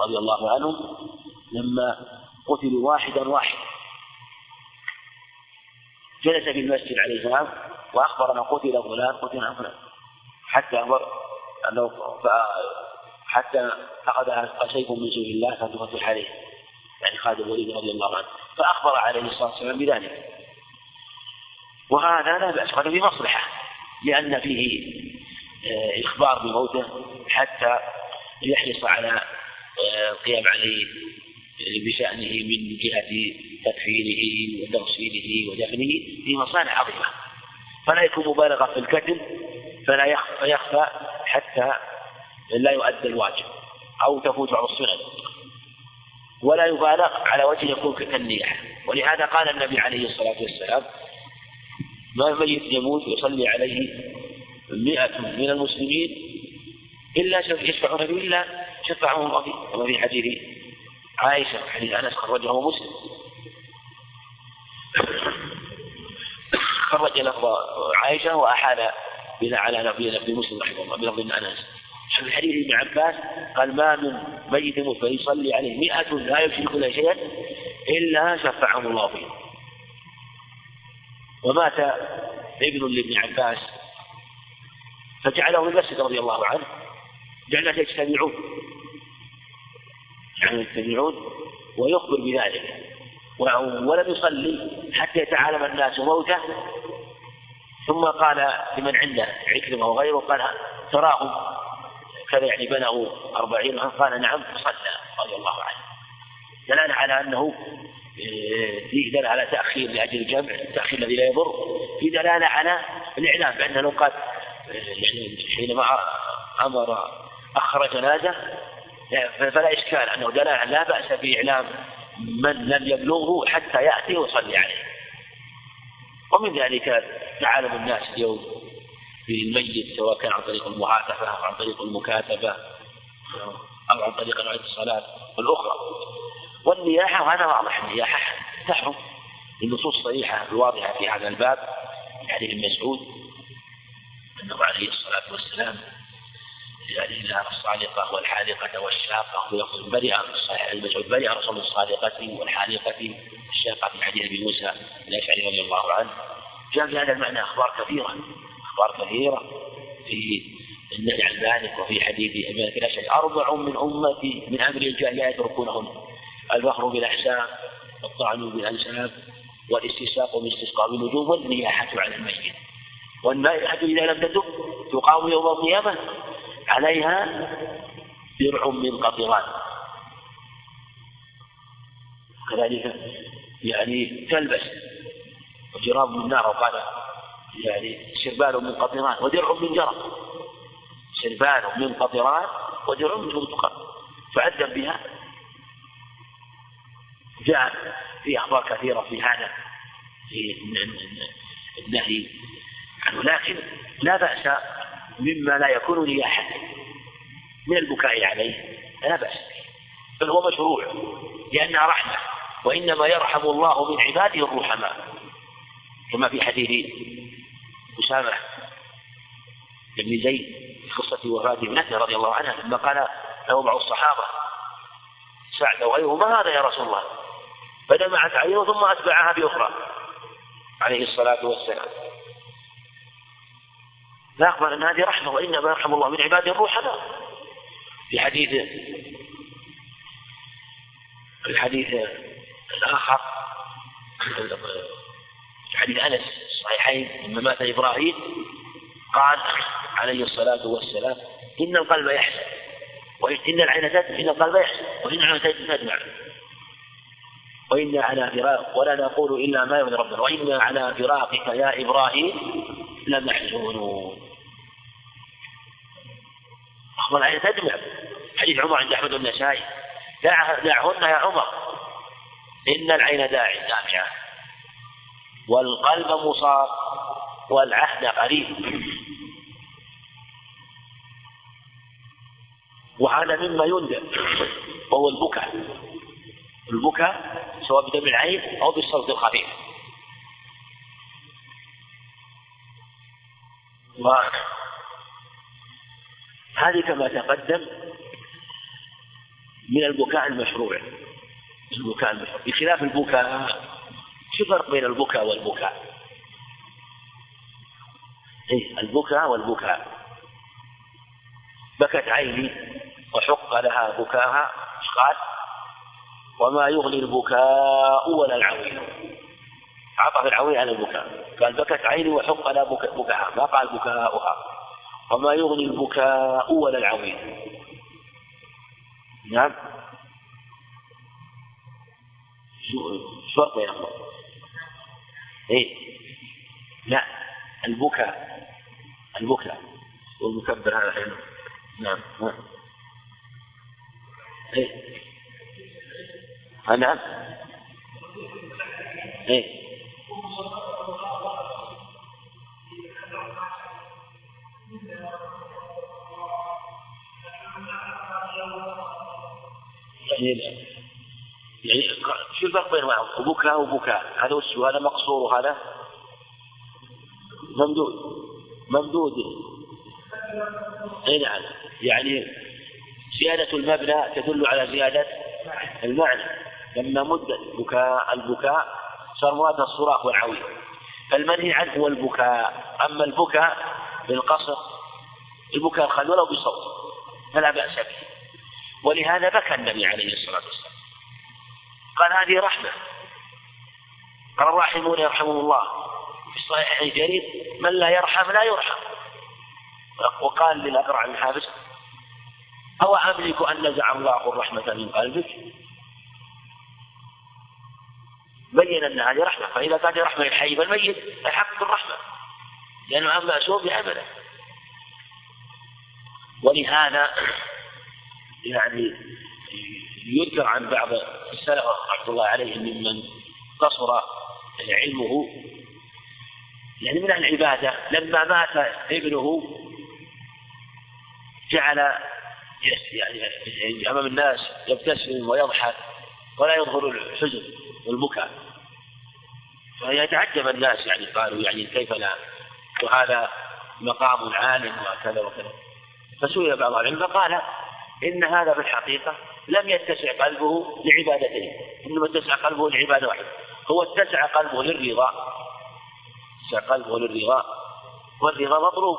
رضي الله عنهم لما قتلوا واحدا واحدا جلس في المسجد عليه السلام وأخبر ان قتل فلان قتل فلان. حتى أمر أنه حتى اخذ سيف من سيف الله فتفتح عليه. يعني خالد الوليد رضي الله عنه فأخبر عليه الصلاة والسلام بذلك. وهذا لا بأس هذا في مصلحة لأن فيه آه، إخبار بموته حتى يحرص على آه، القيام عليه بشأنه من جهة تكفيره وتغسيله ودفنه في مصانع عظيمة. فلا يكون مبالغة في الكتم فلا يخفى حتى لا يؤدى الواجب أو تفوت بعض السنن. ولا يبالغ على وجه يكون كالنياحة ولهذا قال النبي عليه الصلاة والسلام ما ميت يموت يصلي عليه مئة من المسلمين إلا يشفعون فيه إلا شفعهم الله كما في حديث عائشة حديث أنس خرجه مسلم. خرج لفظ عائشة وأحال بناء على لفظ مسلم رحمه الله بلفظ أنس. في حديث ابن عباس قال ما من ميت فيصلي عليه مئة لا يشرك له شيئا إلا شفعهم الله فيه. ومات ابن لابن عباس فجعله المسجد رضي الله عنه. جعل يجتمعون. يعني يجتمعون ويخبر بذلك. ولم يصلي حتى يتعالم الناس موته. ثم قال لمن عنده عكرمة وغيره قال تراهم كذا يعني بنوا أربعين قال نعم فصلى رضي الله عنه. دلالة على أنه آه، في دلالة على تأخير لأجل الجمع التأخير الذي لا يضر. في دلالة على الإعلام بأنه لو قال آه، يعني حينما أمر أخر جنازة فلا إشكال. أنه دلالة لا بأس بإعلام من لم يبلغه حتى يأتي ويصلي عليه. ومن ذلك تعالم الناس اليوم للميت سواء كان عن طريق المعاتفة أو عن طريق المكاتبة أو عن طريق نوعية الصلاة الأخرى. والنياحة وهذا واضح النياحة تحرم. النصوص الصريحة الواضحة في هذا الباب في حديث ابن مسعود أنه عليه الصلاة والسلام إلى الصادقة والحالقة والشاقة ويقول برئ الصحيح المسعود برئ رسول الصادقة والحالقة الشاقة في حديث أبي موسى الأشعري رضي الله عنه. جاء في هذا المعنى أخبار كثيرة. أخبار كثيرة في النهي عن ذلك وفي حديث أبي بكر الأشعري أربع من أمتي من أمر الجاهلية يتركونهن الفخر بالأحساب والطعن بالأنساب والاستساق بالاستسقاء بالنجوم والنياحة على الميت. والنائحة إذا لم تتب تقام يوم القيامة عليها درع من قطران كذلك يعني تلبس وجراب من نار وقال يعني سربال من قطران ودرع من جرب سربال من قطران ودرع من برتقال فأدب بها. جاء في أخبار كثيرة في هذا في النهي عنه. لكن لا بأس مما لا يكون نياحة من البكاء عليه. لا بأس بل هو مشروع. لأنها رحمة. وإنما يرحم الله من عباده الرحماء. كما في حديث أسامة بن زيد في قصة وفاة ابنته رضي الله عنها لما قال له بعض الصحابة سعد وغيره ما هذا يا رسول الله. فدمعت عينه ثم أتبعها بأخرى عليه الصلاة والسلام. لا أخبر أن هذه رحمة وإنما يرحم الله من عباده الرحماء في حديث الحديث الآخر حديث أنس الصحيحين لما مات إبراهيم قال عليه الصلاة والسلام إن القلب يحزن. وإن العين تدمع إن القلب يحزن. وإن العين تدمع وإنا على فراق ولا نقول إلا ما يرضي ربنا. وإنا على فراقك يا إبراهيم لمحزونون أخبر العين تدمع. حديث عمر عند أحمد النسائي دعهن يا عمر. إن العين داعي دامعة والقلب مصاب والعهد قريب. وهذا مما يندب وهو البكاء. البكاء سواء بدم العين أو بالصوت الخفيف. وهذه كما تقدم من البكاء المشروع. البكاء المشروع. بخلاف البكاء شو الفرق بين البكاء والبكاء؟ إيه البكاء والبكاء. بكت عيني وحق لها بكاها إيش قال؟ وما يغني البكاء ولا العويل. عطف العويل على البكاء. قال بكت عيني وحق لها بكاها ما قال بكاؤها. وما يغني البكاء ولا العويل. نعم. شو الفرق بينهم إيه؟ لا البكاء البكاء. والمكبر هذا حلو نعم نعم إيه. نعم. إيه؟ يعني يعني شو الفرق بين وبكاء وبكاء هذا وش هذا مقصور وهذا ممدود. ممدود. أي نعم. يعني زيادة المبنى تدل على زيادة المعنى. لما مد البكاء البكاء صار مراد الصراخ والعويل فالمنهي عنه هو البكاء. أما البكاء بالقصر البكاء الخل ولو بصوت فلا بأس به. ولهذا بكى النبي عليه الصلاة والسلام. قال هذه رحمة. قال الراحمون يرحمهم الله. في الصحيح الجرير من لا يرحم لا يرحم. وقال للأقرع بن حابس أو أملك أن نزع الله الرحمة من قلبك؟ بين أن هذه رحمة. فإذا كانت رحمة للحي فالميت الحق بالرحمة. لأنه عم مأسوم بعمله ولهذا يعني يذكر عن بعض السلف رحمة الله عليهم ممن قصر علمه. يعني من العبادة لما مات ابنه جعل يعني أمام الناس يبتسم ويضحك ولا يظهر الحزن والبكاء. فيتعجب الناس يعني قالوا يعني كيف لا؟ وهذا مقام عالم وكذا وكذا. فسئل بعض العلم فقال إن هذا في الحقيقة لم يتسع قلبه لعبادتين إنما اتسع قلبه لعبادة واحدة هو اتسع قلبه للرضا اتسع قلبه للرضا والرضا مطلوب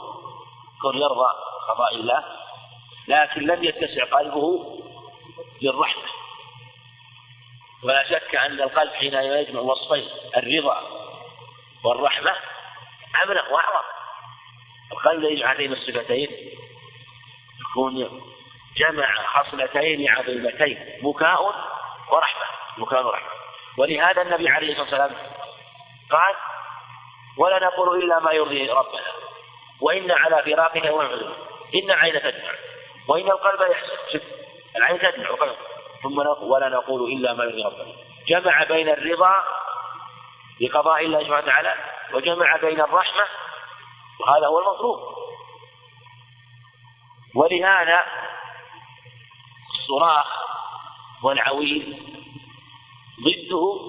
كون يرضى قضاء الله لكن لم يتسع قلبه للرحمة. ولا شك أن القلب حين يجمع وصفين الرضا والرحمة عملا وأعظم. القلب يجمع هذين الصفتين يكون جمع خصلتين عظيمتين بكاء ورحمة بكاء ورحمة. ولهذا النبي عليه الصلاة والسلام قال ولا نقول إلا ما يرضي ربنا وإن على فراقه ونعذر إن عين تدمع وإن القلب يحزن. العين تدمع وقلب. ثم ولا نقول إلا ما يرضي ربنا. جمع بين الرضا بقضاء الله سبحانه وتعالى وجمع بين الرحمة وهذا هو المطلوب. ولهذا الصراخ والعويل ضده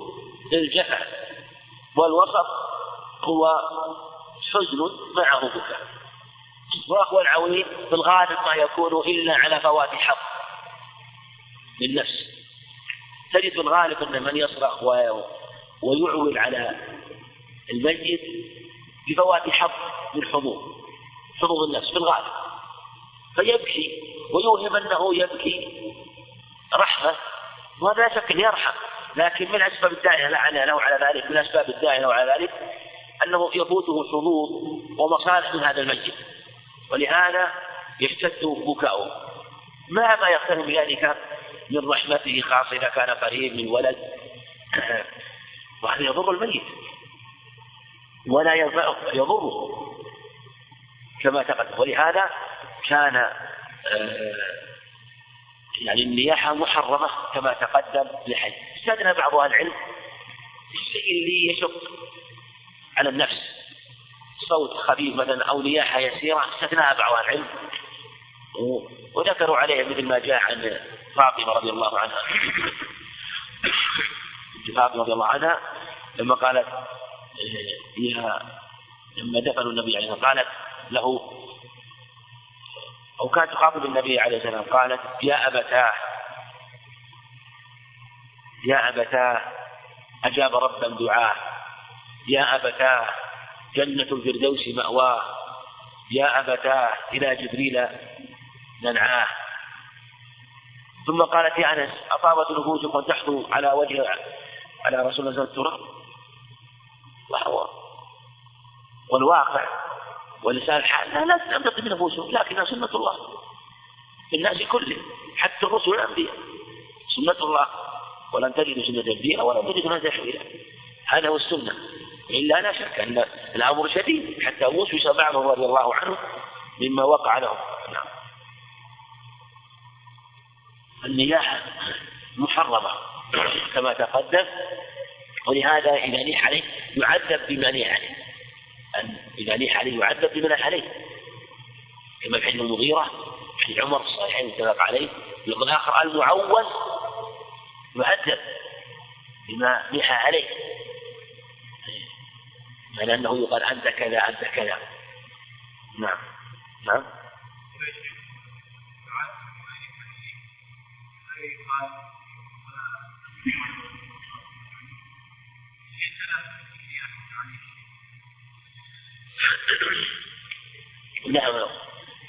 الجفا والوسط هو حزن معه بكاء الصراخ والعويل في الغالب ما يكون إلا على فوات حظ للنفس تجد في الغالب أن من يصرخ ويعول على الميت بفوات حظ من حظوظ حظوظ النفس في الغالب. فيبكي ويوهم أنه يبكي رحمة وهذا لا شك يرحم لكن من أسباب الداعية له على ذلك من أسباب الداعية له على ذلك أنه يفوته حظوظ ومصالح من هذا المسجد. ولهذا يشتد بكاؤه. ما ما يقترن بذلك من رحمته خاصة إذا كان قريب من ولد وهذا يضر الميت. ولا ينفعه يضره. كما تقدم. ولهذا كان آه، يعني النياحة محرمة كما تقدم لحي. استدنى بعض أهل العلم الشيء اللي يشق على النفس. صوت خفيف مثلا أو نياحة يسيرة استثناها بعض أهل العلم. وذكروا عليه مثل ما جاء عن فاطمة رضي الله عنها. فاطمة رضي الله عنها لما قالت يا لما دفنوا النبي عليه الصلاة قالت له أو كانت تخاطب النبي عليه السلام قالت يا أبتاه. يا أبتاه. أجاب ربا دعاه. يا أبتاه. جنة الفردوس مأواه. يا أبتاه. إلى جبريل ننعاه. ثم قالت يا أنس أطابت نفوسكم تحثو على وجه على رسول الله صلى الله عليه وسلم. والواقع ولسان الحال لا لا تنبغي بنفوسهم لكنها سنة الله. في الناس كلهم حتى الرسل والأنبياء. سنة الله. ولن تجد سنة تبديلا ولن تجد سنة تحويلا هذا هو السنة. إلا لا شك أن الأمر شديد حتى وسوس بعضهم رضي الله عنه مما وقع لهم. نعم. النياحة محرمة كما تقدم. ولهذا إذا نيح عليه يعذب بما نيح عليه. إذا نيح عليه يعذب بما نيح عليه. كما في حديث المغيرة في عمر الصحيحين اتفق عليه اللفظ الآخر المعول يعذب بما نيح عليه. يعني أنه يقال أنت كذا أنت كذا. نعم. نعم. نعم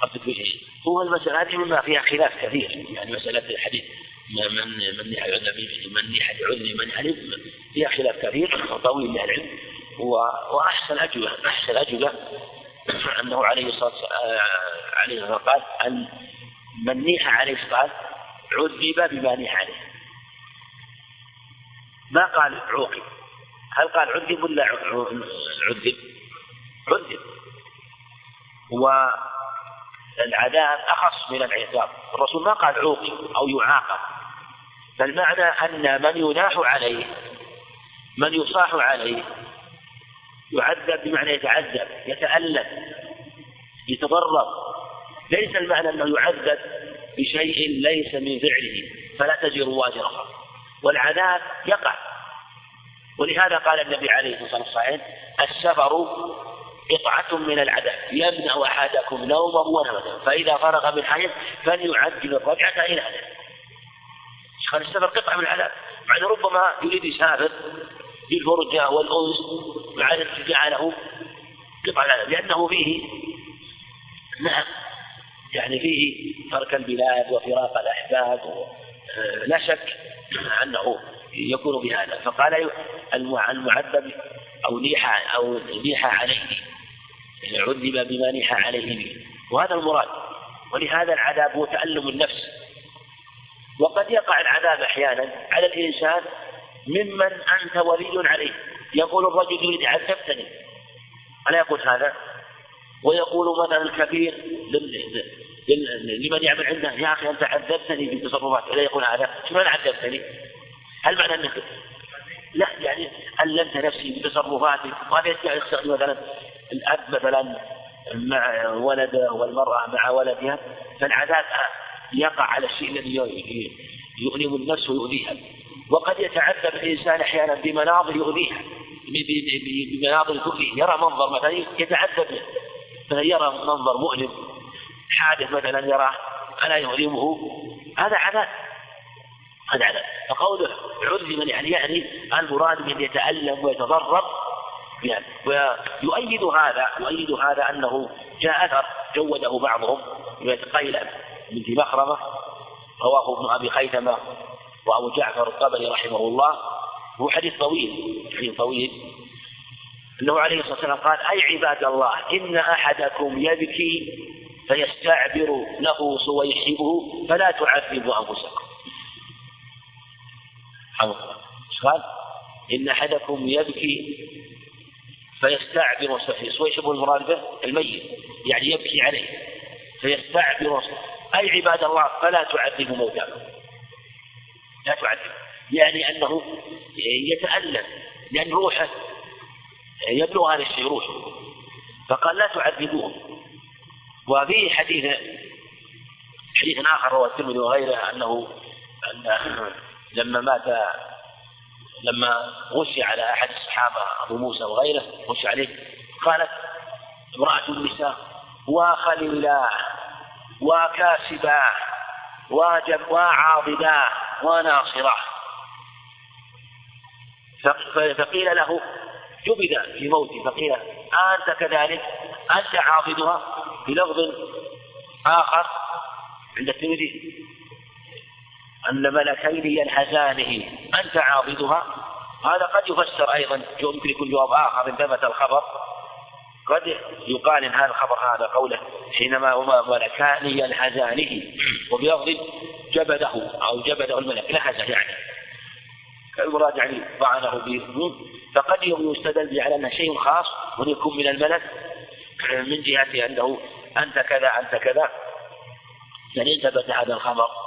قصدك به. هو المسألة هذه مما فيها خلاف كثير. يعني مسألة الحديث من من نيح من بعذر من علم فيها خلاف كثير طويل للعلم. وأحسن أجوبة أحسن أجوبة أنه عليه الصلاة والسلام عليه الصلاة قال أن من نيح عليه قال عذب بما نيح عليه. ما قال عوقب؟ هل قال عذب ولا عذب؟ عذب والعذاب أخص من العقاب الرسول ما قال عوقب أو يعاقب فالمعنى أن من يناح عليه من يصاح عليه يعذب بمعنى يتعذب يتألم يتضرر ليس المعنى أنه يعذب بشيء ليس من فعله فلا تزر وازرة والعذاب يقع. ولهذا قال النبي عليه الصلاة والسلام السفر قطعة من العذاب. يمنع أحدكم نومه ونومه فإذا فرغ من حيث فليعجل الرجعة إلى أهله. قال السفر قطعة من العذاب. مع ربما يريد يسافر للفرجة والأنس مع جعله قطعة العذاب. لأنه فيه نعم يعني فيه ترك البلاد وفراق الأحباب آه، لا شك أنه يكون بهذا. فقال المعذب أو نيح أو نيح عليه. عذب بما نيح عليه به وهذا المراد. ولهذا العذاب هو تألم النفس. وقد يقع العذاب أحيانا على الإنسان ممن أنت ولي عليه. يقول الرجل يريد عذبتني ألا يقول هذا؟ ويقول مثلا الكبير لمن يعمل عنده يا أخي أنت عذبتني بتصرفات ألا يقول هذا؟ شلون عذبتني؟ هل معنى أنك لا يعني ألمت نفسي بتصرفاتي وهذا يستخدم مثلا الأب مثلا مع ولده والمرأة مع ولدها فالعذاب يقع على الشيء الذي يؤلم النفس ويؤذيها. وقد يتعذب الإنسان أحيانا بمناظر يؤذيها بمناظر تؤذيه. يرى منظر مثلا يتعذب مثلا يرى منظر مؤلم حادث مثلا يراه ألا يؤلمه. هذا عذاب هذا عذاب. فقوله عذب يعني يعني المراد من يتألم ويتضرر يعني ويؤيد هذا يؤيد هذا أنه جاء أثر جوده بعضهم قيل بنت مخرمة رواه ابن أبي خيثمة وأبو جعفر الطبري رحمه الله هو حديث طويل حديث طويل. أنه عليه الصلاة والسلام قال أي عباد الله إن أحدكم يبكي فيستعبر له صويحبه فلا تعذبوا أنفسكم. قال إن أحدكم يبكي فيستعبر صويحبه المراد به الميت يعني يبكي عليه. فيستعبر أي عباد الله فلا تعذبوا موتاكم. لا تعذب يعني أنه يتألم لأن روحه يبلغ هذا الشيء روحه. فقال لا تعذبوهم. وفي حديث حديث آخر رواه الترمذي وغيره أنه أن لما مات لما غشي على أحد الصحابة أبو موسى وغيره غشي عليه قالت امرأة النساء وخليلا وكاسبا وجب وعاضدا وناصرا. فقيل له جبد في موته فقيل أنت كذلك؟ أنت عاضدها؟ بلفظ آخر عند الترمذي أن ملكين ينحزانه أنت عاضدها هذا قد يفسر أيضا. يمكن يكون جواب آخر إن ثبت الخبر. قد يقال إن هذا الخبر هذا قوله حينما هما ملكان ينحزانه وبلفظ جبده أو جبده الملك. لحزه يعني. المراد يعني ضعنه به فقد يستدل على أنه شيء خاص ويكون من الملك. من جهة أنه أنت كذا أنت كذا. يعني ثبت هذا الخبر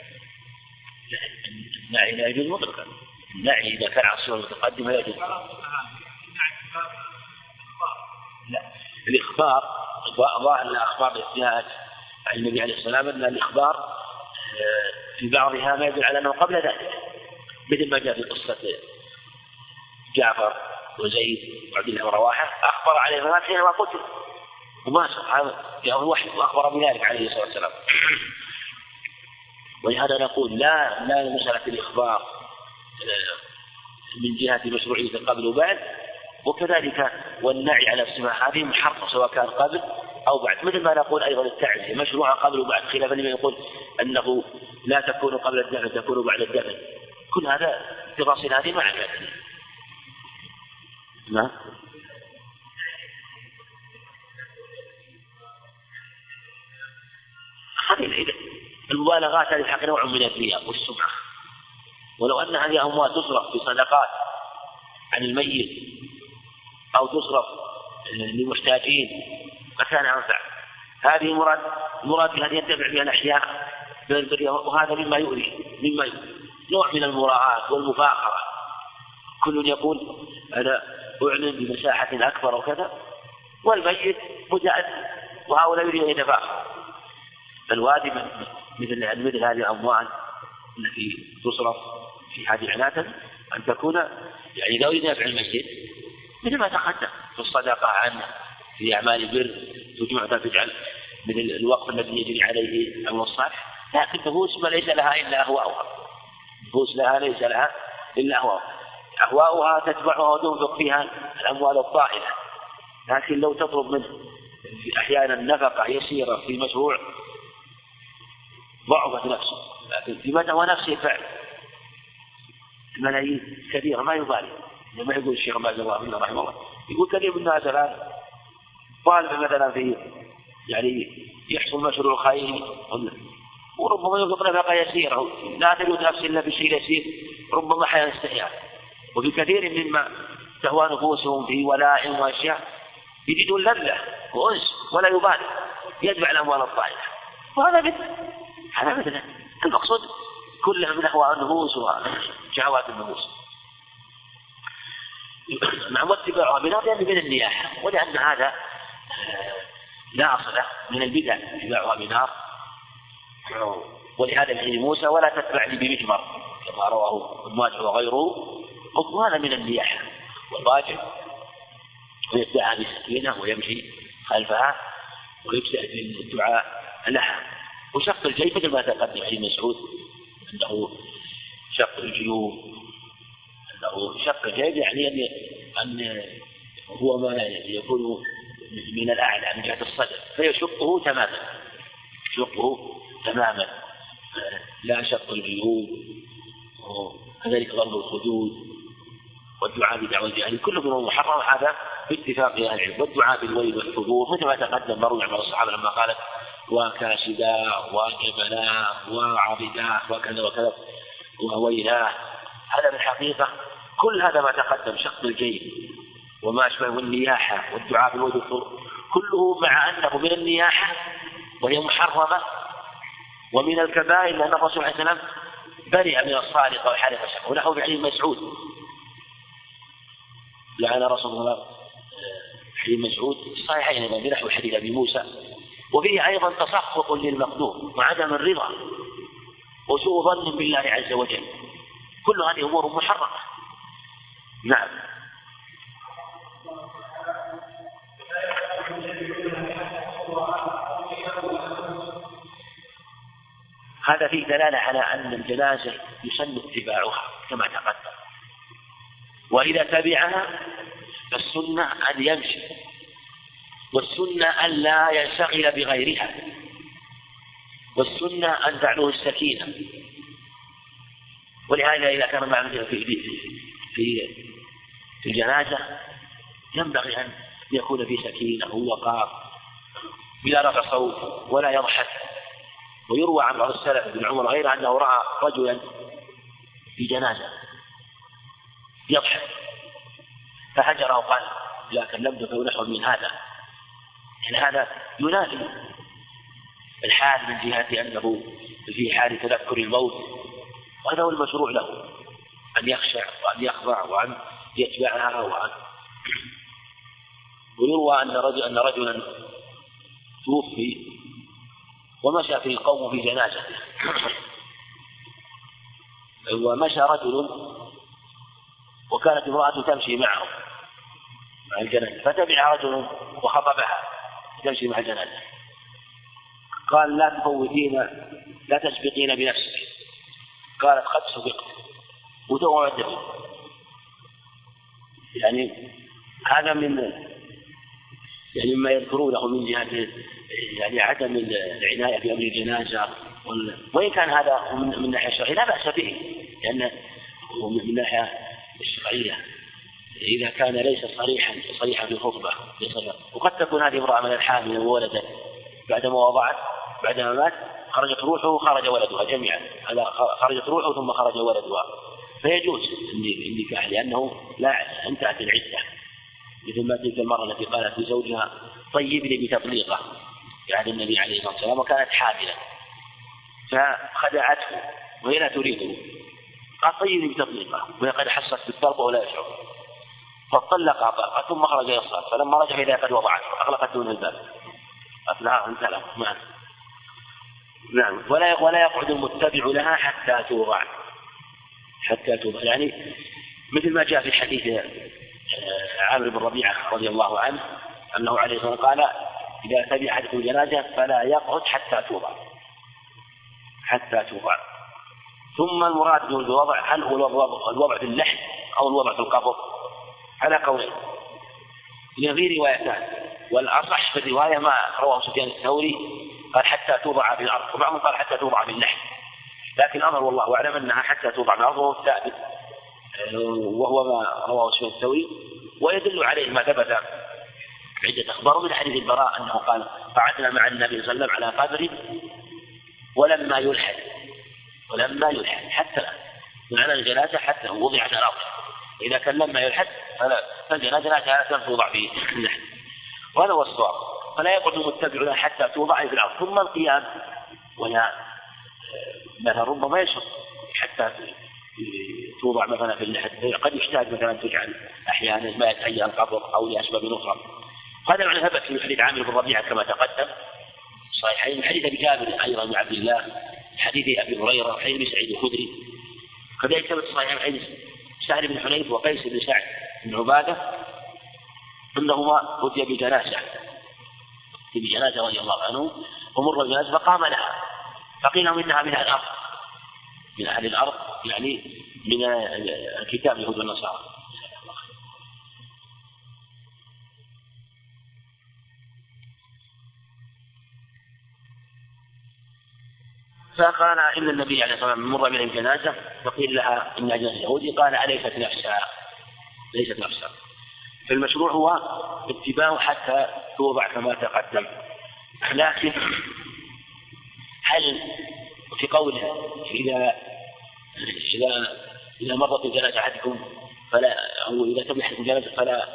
لا يجوز مطلقا. النعي إذا كان على الصورة المتقدمة يجوز. لا الإخبار ظاهر الأخبار التي جاءت عن النبي عليه الصلاة والسلام أن الإخبار آه، في بعضها ما يدل على أنه قبل ذلك مثل ما جاء في قصة جعفر وزيد وعبد الله ورواحة أخبر عليه الصلاة حينما قتل. وما هذا جاءه الوحي وأخبر بذلك عليه الصلاة والسلام. ولهذا نقول لا لا مسألة الإخبار آه، من جهة مشروعية قبل وبعد. وكذلك والنعي على الصفة هذه محرم سواء كان قبل أو بعد. مثل ما نقول أيضا التعزية مشروعة قبل وبعد. خلافا لمن يقول أنه لا تكون قبل الدفن تكون بعد الدفن. كل هذا التفاصيل هذه ما عندنا. نعم. هذه المبالغات هذه الحق نوع من الرياء والسمعة. ولو أن هذه الأموال تصرف في صدقات عن الميت أو تصرف للمحتاجين فكان أنفع. هذه مراد مراد بها ينتفع بها الأحياء وهذا مما يؤذي مما يؤذي. نوع من المراعاة والمفاخرة. كل يقول أنا أعلن بمساحة أكبر وكذا. والميت متأثر وهؤلاء يريد أن يتفاخر فالواجب مثل مثل هذه الأموال التي تصرف في هذه العناتة أن تكون يعني لو ينافع المسجد مثل ما تقدم. في الصدقة عنه في أعمال البر تجمع تجعل من الوقف الذي يجري عليه العمل الصالح لكن ما ليس لها إلا أهواؤها. نفوس لها ليس لها إلا أهواؤها. أهواؤها تتبعها وتنفق فيها الأموال الطائلة. لكن لو تطلب منه أحيانا نفقة يسيرة في مشروع ضعفت نفسه. لكن في متى هو نفسه فعل. ملايين كثيرة ما يبالي لما يقول الشيخ باز الله رحمه الله. يقول كثير من الناس الآن طالب مثلا في يعني يحصل مشروع خيري وربما يطلق نفقة يسيرة. لا تجد نفس إلا بشيء يسير. ربما حياة استحياء وفي كثير مما تهوى نفوسهم في ولائم وأشياء. يجدون لذة وأنس ولا يبالي. يدفع الأموال الطائلة. وهذا مثل. هذا مثل المقصود كلها من أهواء النفوس وشهوات النفوس. نعم واتباعها بنار لأن من النياحة. ولأن هذا آه، لا أصل من البدع اتباعها بنار ولهذا في موسى ولا تتبعني بمجمر كما رواه ابن وغيره. حكم هذا من النياحة. والواجب ويدعى بسكينة ويمشي خلفها ويجتهد الدعاء لها. وشق الجيب مثل ما تقدم في مسعود أنه شق الجيوب أنه شق الجيب يعني أن أن هو ما يكون من الأعلى من جهة الصدر فيشقه تماما يشقه تماما لا شق الجيوب وكذلك ضرب الخدود والدعاء بدعوة الجاهل كله من المحرم هذا باتفاق أهل العلم والدعاء بالويل والحضور مثل ما تقدم مروي عن الصحابه لما قالت وكاشدا وجبلا وعبدا وكذا وكذا وويلاه هذا في الحقيقة كل هذا ما تقدم شق الجيب وما أشبه والنياحة والدعاء بالوجه كله مع أنه من النياحة وهي محرمة ومن الكبائر لأن الرسول عليه السلام برئ من الصادق وحلف الشك ونحو في حديث مسعود. لعن رسول الله حديث مسعود صحيحين بنحو حديث أبي موسى وفيه أيضا تسخط للمقدور وعدم الرضا وسوء ظن بالله عز وجل. كل هذه أمور محرمة. نعم. هذا فيه دلالة على أن الجنازة يسن اتباعها كما تقدم. وإذا تبعها فالسنة أن يمشي. والسنة أن لا ينشغل بغيرها. والسنة أن تعلوه السكينة. ولهذا إذا كان معه في في في الجنازة ينبغي أن يكون في سكينة ووقار بلا رفع صوت ولا يضحك. ويروى عن بعض السلف بن عمر غيره أنه رأى رجلا في جنازة يضحك. فهجره وقال لا كلمتك ونحو من هذا. يعني هذا ينافي الحال من جهة أنه في حال تذكر الموت وهذا هو المشروع له أن يخشع وأن يخضع وأن يتبعها وأن ويروى أن رجل أن رجلا توفي ومشى في القوم في جنازته. ومشى رجل وكانت امرأة تمشي معه مع الجنازة فتبع رجل وخطبها. تمشي مع الجنازة قال لا تفوتين لا تسبقين بنفسك. قالت قد سبقت. الدم يعني هذا من يعني مما يذكرونه من جهة يعني عدم العناية بأمر الجنازة وإن كان هذا من الناحية الشرعية لا بأس به لأن من الناحية الشرعية إذا كان ليس صريحا صريحا في الخطبة وقد تكون هذه امرأة من الحامل وولدت بعدما وضعت بعدما مات خرجت روحه وخرج ولدها جميعا. هذا خرجت روحه ثم خرج ولدها. فيجوز النكاح لأنه لا انتهت العدة. مثل ما تلك المرأة التي قالت لزوجها طيبني بتطليقه. عهد النبي عليه الصلاة والسلام وكانت حاملا فخدعته وهي لا تريده. قال طيبني بتطليقه. وهي قد حست بالطلقة ولا يشعر. فطلقها طلقة ثم خرج إلى الصلاة. فلما رجع إذا قد وضعته أغلقت دون الباب. أنت له. نعم. نعم. ولا ولا يقعد المتبع لها حتى توضع. حتى توضع. يعني مثل ما جاء في حديث آه، عامر بن ربيعة رضي الله عنه أنه عليه الصلاة قال إذا تبع أحدكم جنازة فلا يقعد حتى توضع. حتى توضع. ثم المراد بالوضع هل هو الوضع في اللحم أو الوضع في القبر؟ على قولين من في روايتان. والأصح في الرواية ما رواه سفيان الثوري قال حتى توضع في الأرض. وبعضهم قال حتى توضع في اللحم لكن الأمر والله أعلم أنها حتى توضع في الأرض وهو الثابت وهو ما رواه سفيان الثوري. ويدل عليه ما ثبت عدة أخبار من حديث البراء أنه قال قعدنا مع النبي صلى الله عليه وسلم على قبر ولما يلحد. ولما يلحد. حتى معنى الجنازة حتى وضعت على الأرض. إذا كان لما يلحد فالجنازة لا توضع في اللحد وهذا هو الصواب. فلا يقعد المتبع لها حتى توضع في الأرض. ثم القيام. وهي مثلا ربما يشرب. حتى توضع مثلا في اللحد قد يحتاج مثلا تجعل أحيانا ما يتهيأ القبر أو لأسباب أخرى. هذا معنى ثبت في حديث عامر بن ربيعة كما تقدم. صحيحين. حديث أبي جابر أيضا بن عبد الله. حديث أبي هريرة وحديث أبي سعيد الخدري. كذلك ثبت صحيح حديث سعد بن حنيف وقيس بن سعد بن عبادة انهما أتي بجنازة بجنازة رضي الله عنه ومر بجنازة فقام لها فقيل لهم إنها من الأرض من أهل الأرض يعني من الكتاب اليهود والنصارى. فقال إن النبي عليه الصلاة والسلام مر بهم جنازة فقيل لها إنها جنازة يهودي قال أليست نفسها؟ ليست نفسها. فالمشروع هو اتباع حتى توضع كما تقدم. لكن هل في قوله إذا إذا إذا مرت الجنازة أحدكم فلا أو إذا تم أحدكم جنازة فلا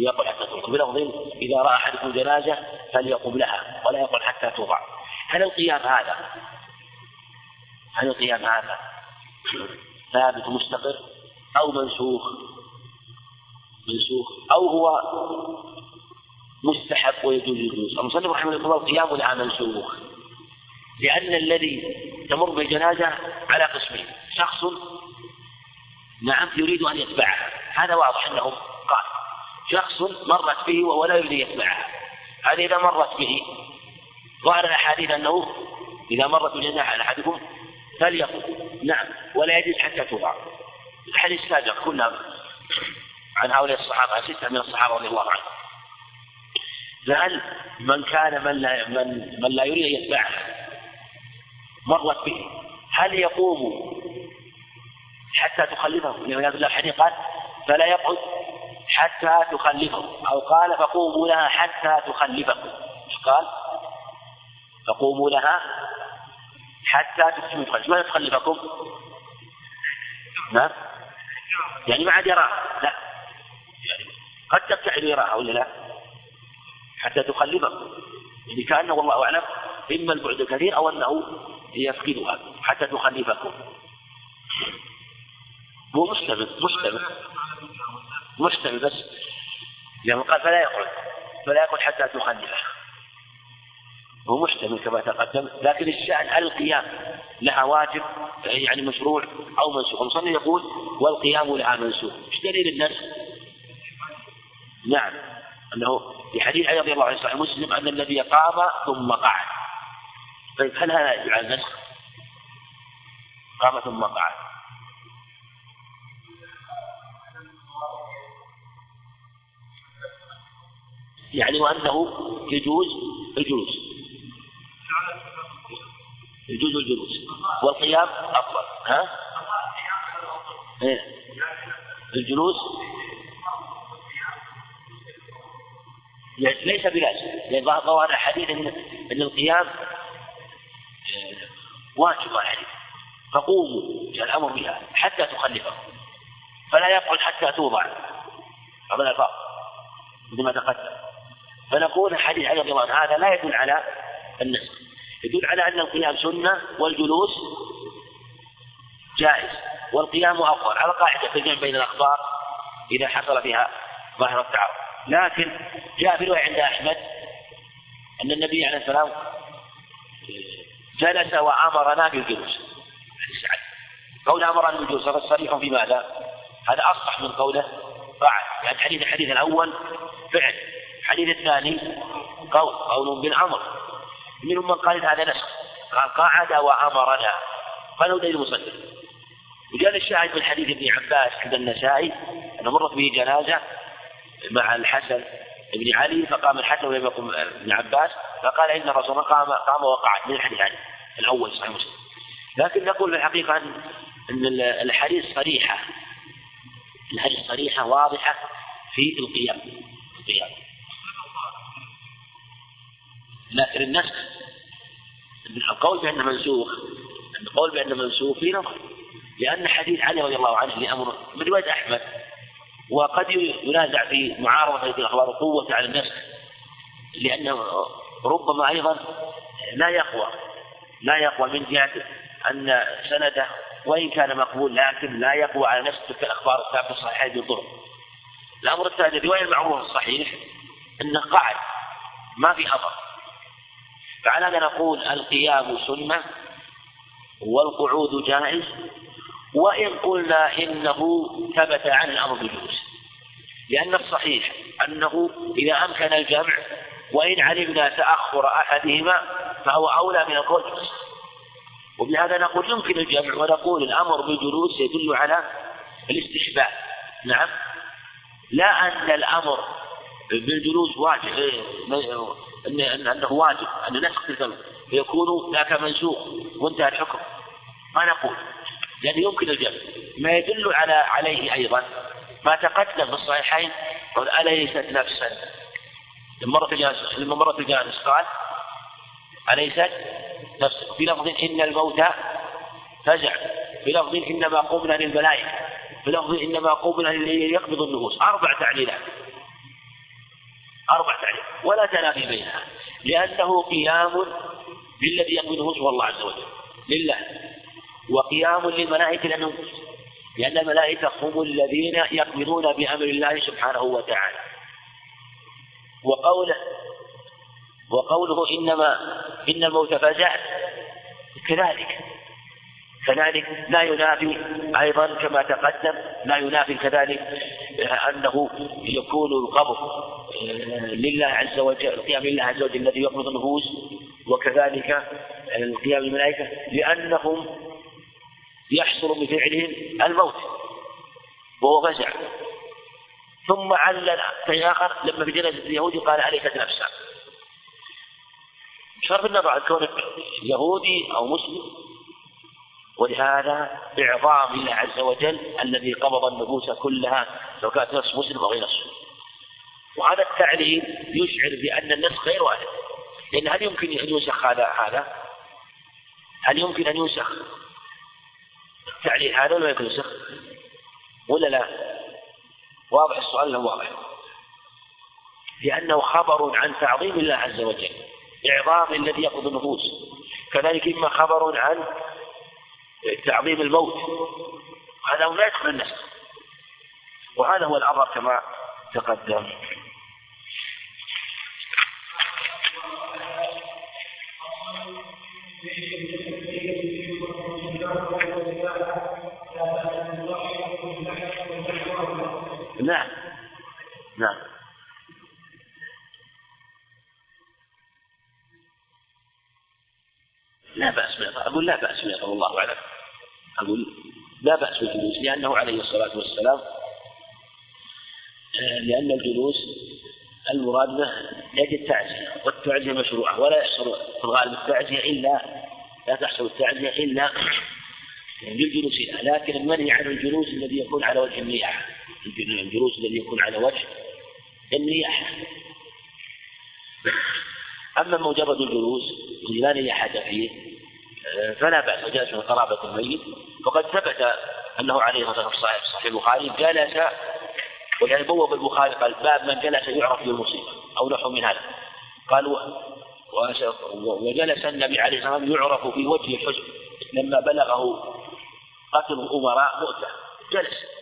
يقل حتى توضع بلفظ إذا رأى أحدكم جنازة فليقم لها ولا يقل حتى توضع. هل القيام هذا. هل القيام هذا. ثابت مستقر أو منسوخ. منسوخ. أو هو مستحب ويجوز يجوز المصنف رحمه الله القيام لها منسوخ. لأن الذي تمر بالجنازة على قسمين. شخص نعم يريد أن يتبعها. هذا واضح أنه قال. شخص مرت به وهو لا يريد أن يتبعها. هذا إذا مرت به. ظهر الأحاديث أنه إذا مرت الجنازة على أحدكم فليقل. نعم. ولا يجوز حتى توضع. الحديث السابق كنا عن هؤلاء الصحابة ستة من الصحابة رضي الله عنهم. فهل من كان من لا من, من لا يريد أن يتبعها مرت به هل يقوم حتى تخلفه؟ لأن الحديث قال فلا يقعد حتى تخلفه. أو قال فقوموا لها حتى تخلفكم. قال؟ فقوموا لها حتى تسلموا الخلف ماذا تخلفكم؟ نعم. يعني ما عاد يراها لا. يعني قد تبتعد يراها ولا لا؟ حتى تخلفه. يعني كأنه والله أعلم إما البعد الكثير أو أنه يفقدها حتى تخلفكم. هو مشتمل مشتمل مشتمل بس. لأنه قال فلا يقعد. فلا يقعد حتى تخلفه. هو مشتمل كما تقدم لكن الشأن القيام لها واجب؟ يعني مشروع أو منسوخ؟ المصنف يقول والقيام لها منسوخ. إيش دليل النسخ؟ نعم أنه في حديث علي رضي الله عنه صحيح مسلم أن النبي قام ثم قعد. طيب هل هذا يدل على النسخ؟ قام ثم قعد. يعني وأنه يجوز الجلوس يجوز الجلوس. والقيام أفضل. ها؟ إيه؟ الجلوس ليس بلازم. لأن ظهر حديث إن, إن القيام آه، واجب على الحديث. فقوموا الأمر بها حتى تخلفه. فلا يقعد حتى توضع. هذا الألفاظ مثل ما تقدم. فنقول الحديث علي رضي الله عنه هذا لا يدل على النسخ يدل على أن القيام سنة والجلوس جائز والقيام أفضل. على قاعدة الجمع بين الأخبار إذا حصل فيها ظاهر التعارض. لكن جاء في رواية عند أحمد أن النبي عليه السلام جلس وأمرنا بالجلوس. قول أمرنا بالجلوس هذا صريح في ماذا؟ هذا أصح من قوله فعل. يعني حديث الحديث الأول فعل. الحديث الثاني قول قول بالأمر. منهم من قال هذا نسخ. قال قعد وأمرنا. قالوا دليل المصنف وجاء الشاهد من حديث ابن عباس عند النسائي أنه مرت به جنازة مع الحسن بن علي فقام الحسن ولم يقم ابن عباس فقال إن الرسول قام قام وقعد. من الحديث علي الأول صحيح مسلم. لكن نقول في الحقيقة أن أن الحديث صريحة. الحديث صريحة واضحة في القيام. القيام. لكن النسخ القول بأنه منسوخ القول بأنه منسوخ في نظر لأن حديث علي رضي الله عنه لأمر من رواية أحمد وقد ينازع في معارضة الأخبار قوة على النسخ لأنه ربما أيضا لا يقوى لا يقوى من جهة أن سنده وإن كان مقبول لكن لا يقوى على نفس تلك الأخبار الثابتة الصحيحة بالضرب الأمر الثاني الرواية المعروفة الصحيح أنه قعد ما في أثر. فعلى هذا نقول القيام سنة والقعود جائز وإن قلنا إنه ثبت عن الأمر بالجلوس. لأن الصحيح أنه إذا أمكن الجمع وإن علمنا تأخر أحدهما فهو أولى من القول وبهذا نقول يمكن الجمع ونقول الأمر بالجلوس يدل على الاستحباب نعم؟ لا أن الأمر بالجلوس واجب إن أنه واجب أن نسخ الذنب فيكون ذاك منسوخ وانتهى الحكم. ما نقول؟ لأنه يمكن الجمع ما يدل على عليه أيضا ما تقدم في الصحيحين قال أليست نفسا؟ لما مرت الجالس لما مرت الجالس قال أليست نفسا؟ في لفظ إن الموت فزع. في لفظ إنما قمنا للملائكة. في لفظ إنما قمنا ليقبض النفوس. أربع تعليلات. أربع تعليلات ولا تنافي بينها لأنه قيام بالذي يقبض النفوس هو الله عز وجل لله وقيام للملائكة لأنه لأن الملائكة هم الذين يقبضون بأمر الله سبحانه وتعالى. وقوله وقوله إنما إن الموت فزع كذلك كذلك لا ينافي أيضا كما تقدم لا ينافي كذلك أنه يكون القبض لله عز وجل القيام لله عز وجل الذي يقبض النفوس وكذلك القيام الملائكة لأنهم يحصل بفعلهم الموت وهو فزع. ثم علل في آخر لما في جنازة اليهودي قال أليست نفسا بصرف النظر عن كونك يهودي أو مسلم. ولهذا إعظام الله عز وجل الذي قبض النفوس كلها سواء كانت نفس مسلم أو غير نفس وهذا التعليل يشعر بأن النسخ غير وارد لأن هل يمكن أن ينسخ هذا هذا؟ هل يمكن أن ينسخ التعليل هذا ولا يمكن ينسخ؟ ولا لا؟ واضح السؤال لا واضح لأنه خبر عن تعظيم الله عز وجل إعظام الذي يقضي النفوس كذلك إما خبر عن تعظيم الموت هذا لا يدخل النسخ وهذا هو الأمر كما تقدم نعم. نعم. لا بأس أقول لا بأس به الله أعلم. أقول لا بأس بالجلوس لأنه عليه الصلاة والسلام آه، لأن الجلوس المراد به يجد التعزية والتعزية مشروعة ولا يحصل في الغالب التعزية إلا لا تحصل التعزية إلا بالجلوس لكن المنهي عن الجلوس الذي يكون على وجه النياحة الجلوس الذي يكون على وجه النياحة. أما مجرد الجلوس الذي لا نياحة فيه فلا بأس. وجلس من قرابة الميت وقد ثبت أنه عليه الصلاة والسلام صحيح صحيح البخاري جلس ولهذا بوب البخاري قال باب من جلس يعرف بالمصيبة أو نحو من هذا. قال وجلس النبي عليه الصلاة والسلام يعرف في وجه الحزن لما بلغه قتل الأمراء مؤتة. جلس.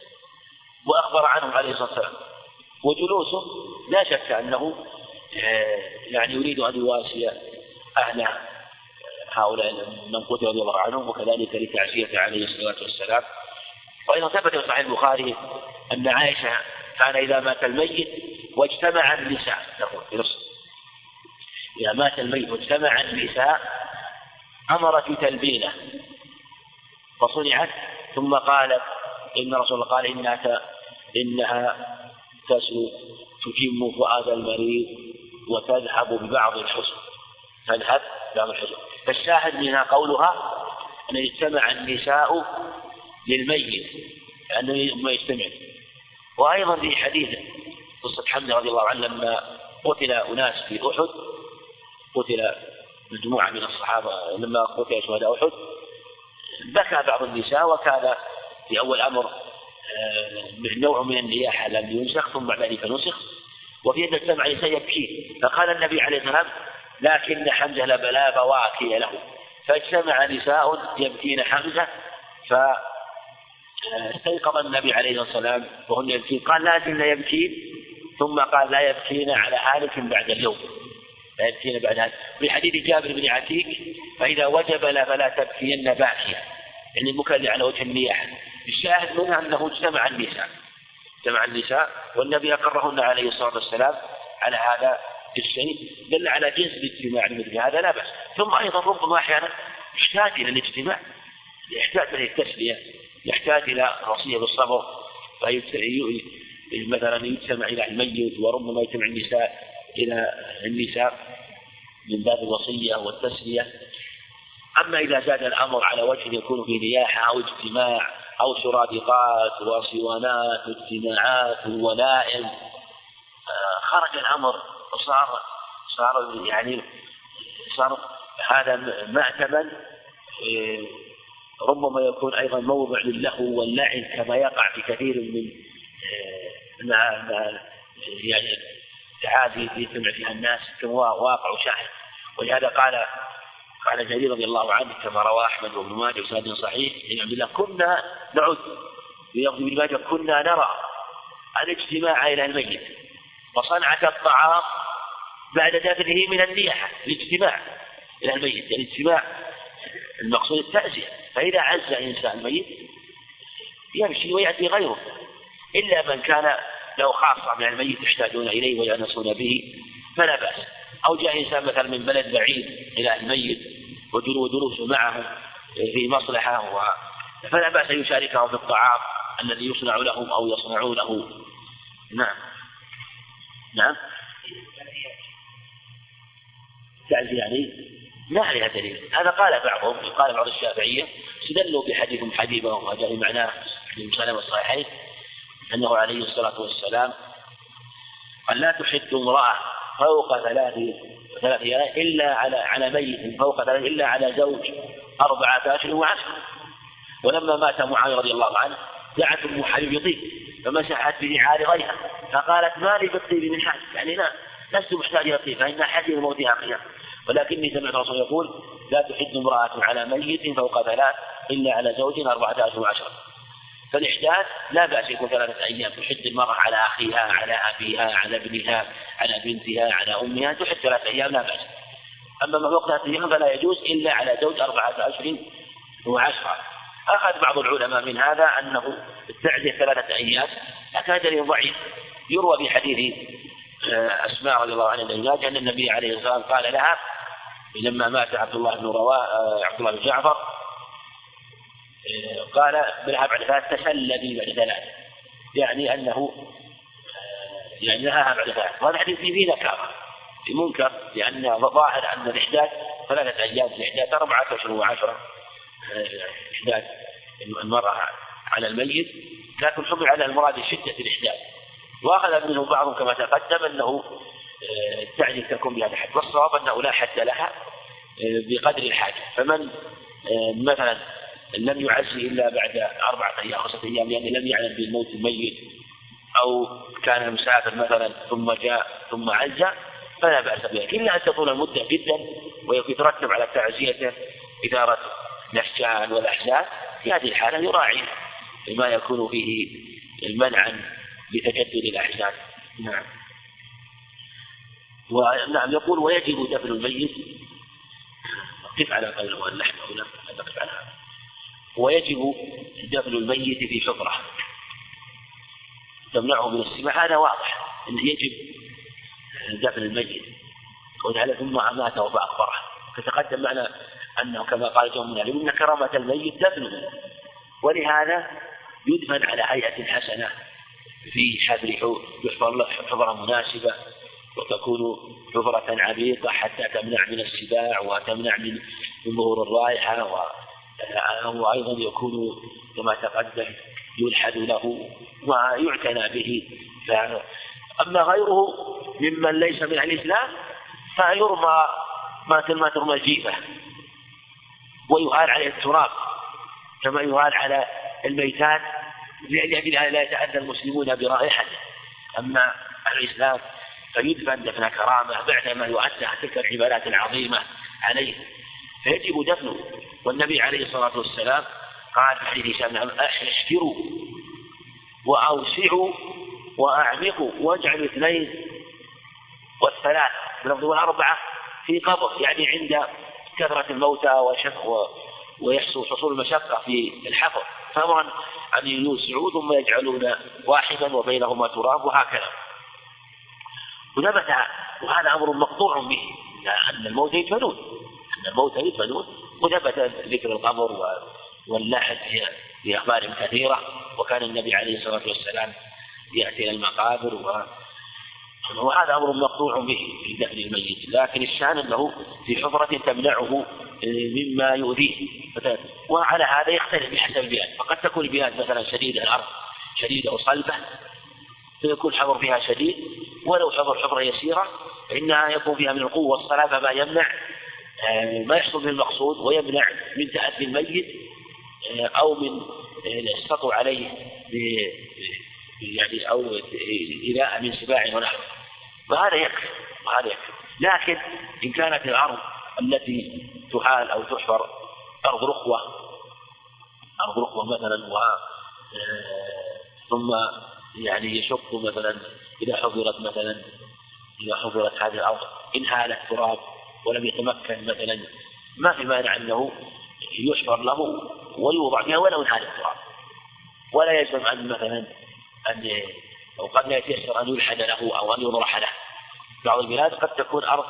وأخبر عنهم عليه الصلاة والسلام. وجلوسه لا شك أنه آه، يعني يريد أن يواسي أهل هؤلاء من قتل رضي الله عنهم وكذلك لتعزيته عليه الصلاة والسلام. وأيضا ثبت في صحيح البخاري أن عائشة كان إذا مات الميت واجتمع النساء. تقول في نص إذا مات الميت واجتمع النساء أمرت بتلبينه. فصنعت ثم قالت إن رسول الله قال إنها إنها تجم فؤاد المريض وتذهب ببعض الحزن. تذهب ببعض الحزن. فالشاهد منها قولها أن يجتمع النساء للميت لأنه ما يجتمع. وأيضا في حديث قصة حمزة رضي الله عنه لما قتل أناس في أحد قتل مجموعة من الصحابة لما قتل شهداء أحد بكى بعض النساء وكان في أول أمر نوع من النياحة لم ينسخ ثم بعد ذلك نسخ. وفي أن اجتمع الإنسان يبكي فقال النبي عليه الصلاة والسلام لكن حمزة لبلا بواكي له. فاجتمع نساء يبكين حمزة فاستيقظ النبي عليه الصلاة والسلام وهن يبكين. قال لا زلنا يبكين. ثم قال لا يبكين على حالك بعد اليوم. لا يبكين بعد هذا. في حديث جابر بن عتيق فإذا وجب لا فلا تبكين باكيا يعني المكلل على وجه النياحة الشاهد منها أنه اجتمع النساء اجتمع النساء والنبي أقرهن عليه الصلاة والسلام على هذا الشيء دل على جنس الاجتماع لمثل هذا لا بأس. ثم أيضا ربما أحيانا يحتاج إلى الاجتماع يحتاج إلى التسلية يحتاج إلى وصية بالصبر. مثلا يجتمع إلى الميت وربما يجتمع النساء إلى النساء من باب الوصية والتسلية. أما إذا زاد الأمر على وجه يكون في نياحة أو اجتماع أو سرادقات وصوانات واجتماعات وولائم آه، خرج الأمر وصار صار يعني صار هذا مأتما آه، ربما يكون أيضا موضع للهو واللعب كما يقع في كثير من آه، ما يعني تعازي يجتمع فيها الناس كما واقع شاهد. ولهذا قال قال جرير رضي الله عنه كما روى أحمد وابن ماجه وسند صحيح إن عبد الله كنا نعد. بلفظ ابن ماجه كنا نرى الاجتماع إلى الميت وصنعة الطعام بعد دفنه من النياحة الاجتماع إلى الميت الاجتماع المقصود التعزية فإذا عز إنسان الميت يمشي ويأتي غيره إلا من كان له خاصة من الميت يحتاجون إليه ويأنسون به فلا بأس. أو جاء إنسان مثلا من بلد بعيد إلى الميت وجلوسه معه في مصلحة و... فلا بأس أن يشاركه في الطعام الذي يصنع لهم أو يصنعونه نعم. نعم. تعزي يعني. ما عليها دليل. هذا قال بعضهم قال بعض الشافعية استدلوا بحديث حبيبة وجاء معناه في مسلم الصحيحين أنه عليه الصلاة والسلام قال لا تحد امرأة فوق ثلاث ثلاث إلا على على ميت فوق ثلاث إلا على زوج أربعة أشهر وعشر. ولما مات معاوية رضي الله عنه دعت أم حبيب يطيب فمسحت بنعال فقالت ما لي بالطيب من حاجة يعني لا لست محتاج إلى الطيب فإن حديث موتها قيام ولكني سمعت الرسول يقول لا تحد امرأة على ميت فوق ثلاث إلا على زوج أربعة أشهر وعشرة فالإحداث لا بأس يكون ثلاثة أيام تحد المرأة على أخيها على أبيها على ابنها على بنتها على أمها تحد ثلاثة أيام لا بأس. أما ما فوق ثلاثة أيام فلا يجوز إلا على زوج أربعة أشهر وعشرة. أخذ بعض العلماء من هذا أنه التعزية ثلاثة أيام لكن هذا ضعيف. يروى في حديث آه، أسماء رضي الله عنها أن النبي عليه الصلاة والسلام قال لها لما مات عبد الله بن روا آه، عبد الله بن جعفر قال بالها بعد ثلاث تسلى بي بعد ثلاث يعني أنه يعني نهاها بعد ثلاث وهذا حديث فيه نكارة في منكر لأن ظاهر أن الإحداث ثلاثة أيام الإحداث أربعة أشهر وعشرة إحداث المرأة على الميت لكن حمل على المراد شدة الإحداث. وأخذ منه بعضهم كما تقدم أنه آه، التعليل تكون بهذا الحد. والصواب أنه لا حد لها آه، بقدر الحاجة. فمن آه، مثلا لم يعزي إلا بعد أربعة أيام خمسة أيام لأنه لم يعلم بالموت الميت. أو كان مسافر مثلا ثم جاء ثم عزى فلا بأس بها إلا أن تطول المدة جدا ويترتب على تعزيته إدارة الأشجان والأحزاب في هذه الحالة يراعي ما يكون فيه منعا لتجدد الأحزان. نعم. ونعم يقول ويجب دفن الميت. قف على قوله اللحم أو لا نقف على هذا. ويجب دفن الميت في حفرة تمنعه من السماع هذا واضح أنه يجب دفن الميت. ولهذا ثم أماته فأقبره فتقدم معنا أنه كما قال جمع من أن كرامة الميت دفنه ولهذا يدفن على هيئة حسنة في حفر يحفر له حفرة مناسبة وتكون حفرة عميقة حتى تمنع من السباع وتمنع من من ظهور الرائحة وأيضا يكون كما تقدم يلحد له ويعتنى به. أما غيره ممن ليس من الإسلام فيرمى ما ترمى الجيفة ويهال عليه التراب كما يهال على الميتات لأجل لا يتأذى المسلمون برائحته أما الإسلام فيدفن دفن كرامة بعدما يؤدى تلك العبادات العظيمة عليه. فيجب دفنه. والنبي عليه الصلاة والسلام قال في حديث هشام وأوسعوا وأعمقوا واجعلوا اثنين والثلاث بلفظ الأربعة في قبر يعني عند كثرة الموتى ويحصل حصول المشقة في الحفر. فأمر أن يوسعوا ثم يجعلون واحدا وبينهما تراب وهكذا. وثبت وهذا أمر مقطوع به أن الموت يدفنون. أن الموت يدفنون وثبت ذكر القبر واللحد في أخبار كثيرة. وكان النبي عليه الصلاة والسلام يأتي إلى المقابر و وهذا أمر مقطوع به في دفن الميت. لكن الشأن أنه في حفرة تمنعه مما يؤذيه. وعلى هذا يختلف بحسب البلاد. فقد تكون البلاد مثلا شديدة الأرض شديدة أو صلبة فيكون الحظر فيها شديد. ولو حظر حفرة يسيرة فإنها يكون فيها من القوة والصلابة ما يمنع ما يحصل به المقصود ويمنع من تأذي الميت آه، أو من آه، السطو عليه يعني أو إيذاء من سباع ونحوه فهذا يكفي وهذا يكفي. لكن إن كانت الأرض التي تحال أو تحفر أرض رخوة أرض رخوة مثلا و ثم يعني يشق مثلا إذا حضرت مثلا إذا حضرت هذه الأرض إن هال التراب ولم يتمكن مثلا ما في مانع أنه يحفر له ويوضع فيها ولو هال التراب. ولا يلزم أن مثلا أن أو قد لا يتيسر أن يلحد له أو أن يطرح له. بعض البلاد قد تكون أرض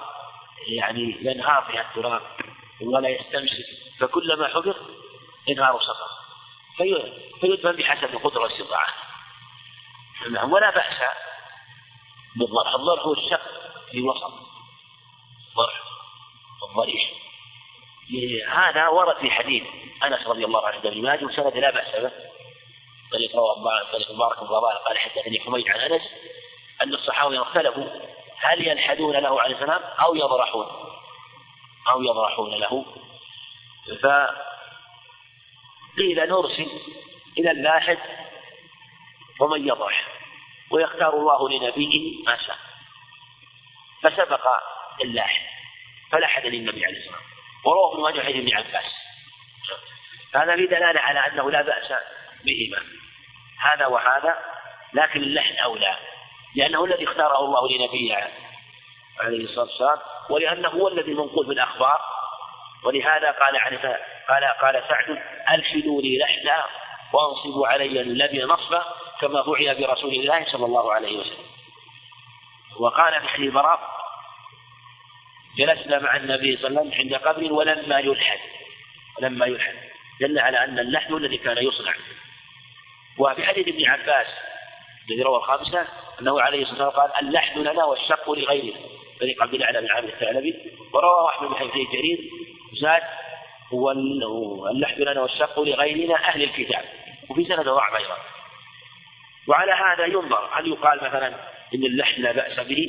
يعني ينهار فيها التراب ولا يستمسك فكلما حفر إنهار سقط فيدفن بحسب القدرة والاستطاعة نعم ولا بأس بالضرح. الضرح هو الشق في وسط ضرح. الضريح هذا ورد في حديث أنس رضي الله عنه ابن ماجه وسند لا بأس به. طريق رواه طريق مبارك بن قال حدثني حميد عن أنس أن الصحابة اختلفوا هل ينحدون له عليه السلام أو يضرحون. أو يضرحون له. فقيل نرسل إلى اللاحد ومن يضرح. ويختار الله لنبيه ما شاء. فسبق اللاحق فلحد للنبي عليه الصلاة والسلام. ورواه ابن ماجه حديث ابن عباس. هذا في دلالة على أنه لا بأس بهما. هذا وهذا لكن اللحن أولى. لأنه الذي اختاره الله لنبيه عليه الصلاة والسلام ولأنه هو الذي منقول في الأخبار ولهذا قال عنه قال قال سعد ألحدوا لي لحنا وأنصبوا علي الذي نصبا كما فعل برسول الله صلى الله عليه وسلم. وقال في حديث جلسنا مع النبي صلى الله عليه وسلم عند قبر ولما يلحد ولما يلحد. دل على أن اللحن الذي كان يصنع. وفي حديث ابن عباس الذي روى الخامسة أنه عليه الصلاة والسلام قال اللحن لنا والشق لغيرنا. طريق عبد الله بن عامر الثعلبي ورواه أحمد بن حديث جرير زاد واللحن لنا والشق لغيرنا أهل الكتاب. وفي سند ضعف أيضا. وعلى هذا ينظر هل يقال مثلا إن اللحن لا بأس به؟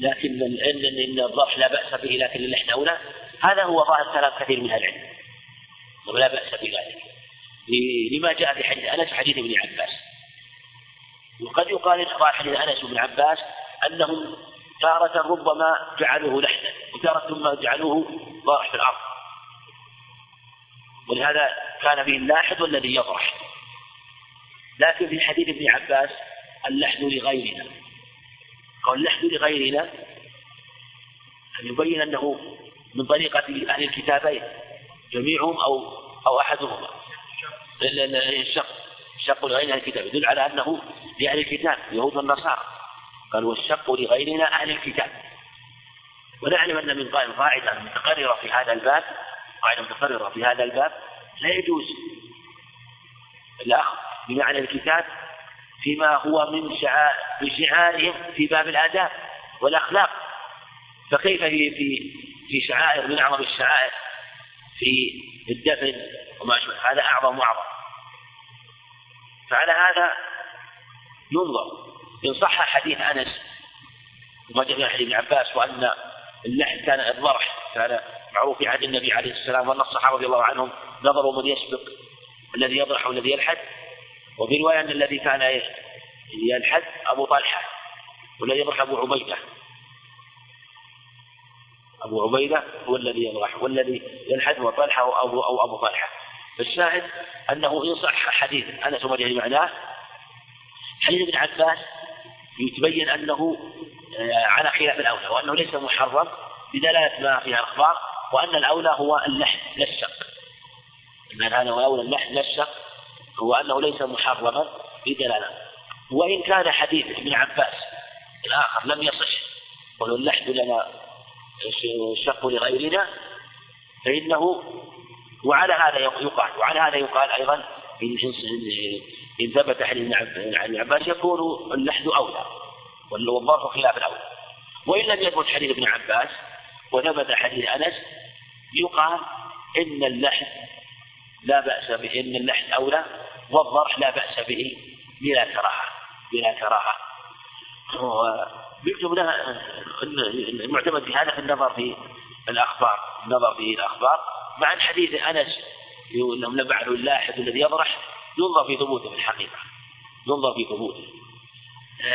لكن إن إن الضرح لا بأس به لكن اللحن أولى هذا هو ظاهر كلام كثير من أهل العلم ولا بأس بذلك لما جاء في حديث أنس حديث ابن عباس. وقد يقال إن حديث أنس بن عباس أنهم تارة ربما جعلوه لحنا وتارة ثم جعلوه ضارح في الأرض. ولهذا كان فيه اللاحد والذي يضرح لكن في حديث ابن عباس اللحن لغيرنا. قول اللحن لغيرنا أن يبين أنه من طريقة أهل الكتابين جميعهم أو أو أحدهما. الشق الشق لغير أهل الكتاب. يدل على أنه لأهل الكتاب اليهود والنصارى. قال والشق لغيرنا أهل الكتاب. ونعلم أن من قاعدة متقررة في هذا الباب قاعدة متقررة في هذا الباب لا يجوز. الأخذ بمعنى الكتاب فيما هو من شعائر في باب الآداب والأخلاق. فكيف في في في شعائر من أعظم الشعائر في الدفن وما أشبه؟ هذا أعظم وأعظم. فعلى هذا ينظر. إن صح حديث أنس وما جاء في حديث ابن عباس وأن اللحن كان الضرح كان معروف في عهد النبي عليه السلام وأن الصحابة رضي الله عنهم نظروا من يسبق الذي يضرح والذي يلحد. وفي رواية أن الذي كان يلحد أبو طلحة والذي يضرح أبو عبيدة. أبو عبيدة هو الذي يضرح والذي يلحد هو طلحة أو أبو أو أبو طلحة. فالشاهد أنه إن صح حديث أنس وما معناه حديث ابن عباس يتبين أنه آه، على خلاف الأولى وأنه ليس محرم بدلالة ما فيها الأخبار وأن الأولى هو اللحن لا الشق. إن هذا هو الأولى اللحن لا هو أنه ليس محرما بدلالة. وإن كان حديث ابن عباس الآخر لم يصح ولو اللحن لنا الشق لغيرنا فإنه وعلى هذا يقال وعلى هذا يقال أيضا إن إن ثبت حديث عن ابن عباس يكون اللحد أولى والضرب خلاف الأولى وإن لم يثبت حديث ابن عباس وثبت حديث أنس يقال إن اللحد لا بأس به إن اللحد أولى والضرح لا بأس به بلا كراهة بلا كراهة. ويكتب لها المعتمد في هذا في النظر في الأخبار النظر في الأخبار. مع الحديث أنس أنهم لم يفعلوا اللاحد الذي يضرح ينظر في ثبوته في الحقيقة. ينظر في ثبوته.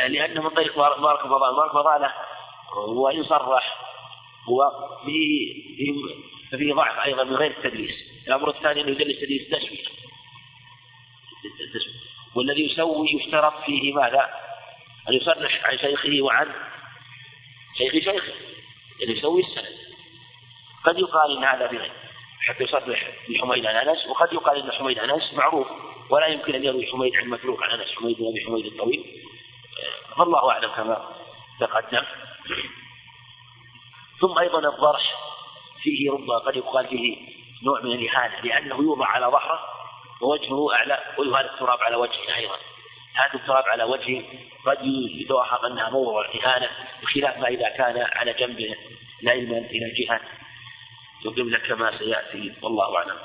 لأنه من طريق مارك فضالة مارك فضالة وإن صرح هو فيه ضعف أيضا من غير التدليس. الأمر الثاني أنه يدلس تدليس تسوية والذي يسوي يشترط فيه ماذا؟ أن يصرح عن شيخه وعن شيخ شيخه. يعني يسوي السند. قد يقال إن هذا بغير. حتى يصرح بحميد عن أنس وقد يقال إن حميد عن أنس معروف. ولا يمكن أن يروي حميد عن متروك عن أنس حميد بن أبي حميد الطويل. فالله أعلم كما تقدم. ثم أيضا الضرش. فيه ربما قد يقال فيه نوع من الإهانة لأنه يوضع على ظهره ووجهه أعلى ويهان التراب على وجهه أيضا. هذا التراب على وجهه قد يتوهم أنها موضع إهانة بخلاف ما إذا كان على جنبه نائما إلى جهة يقيم لك كما سيأتي والله أعلم.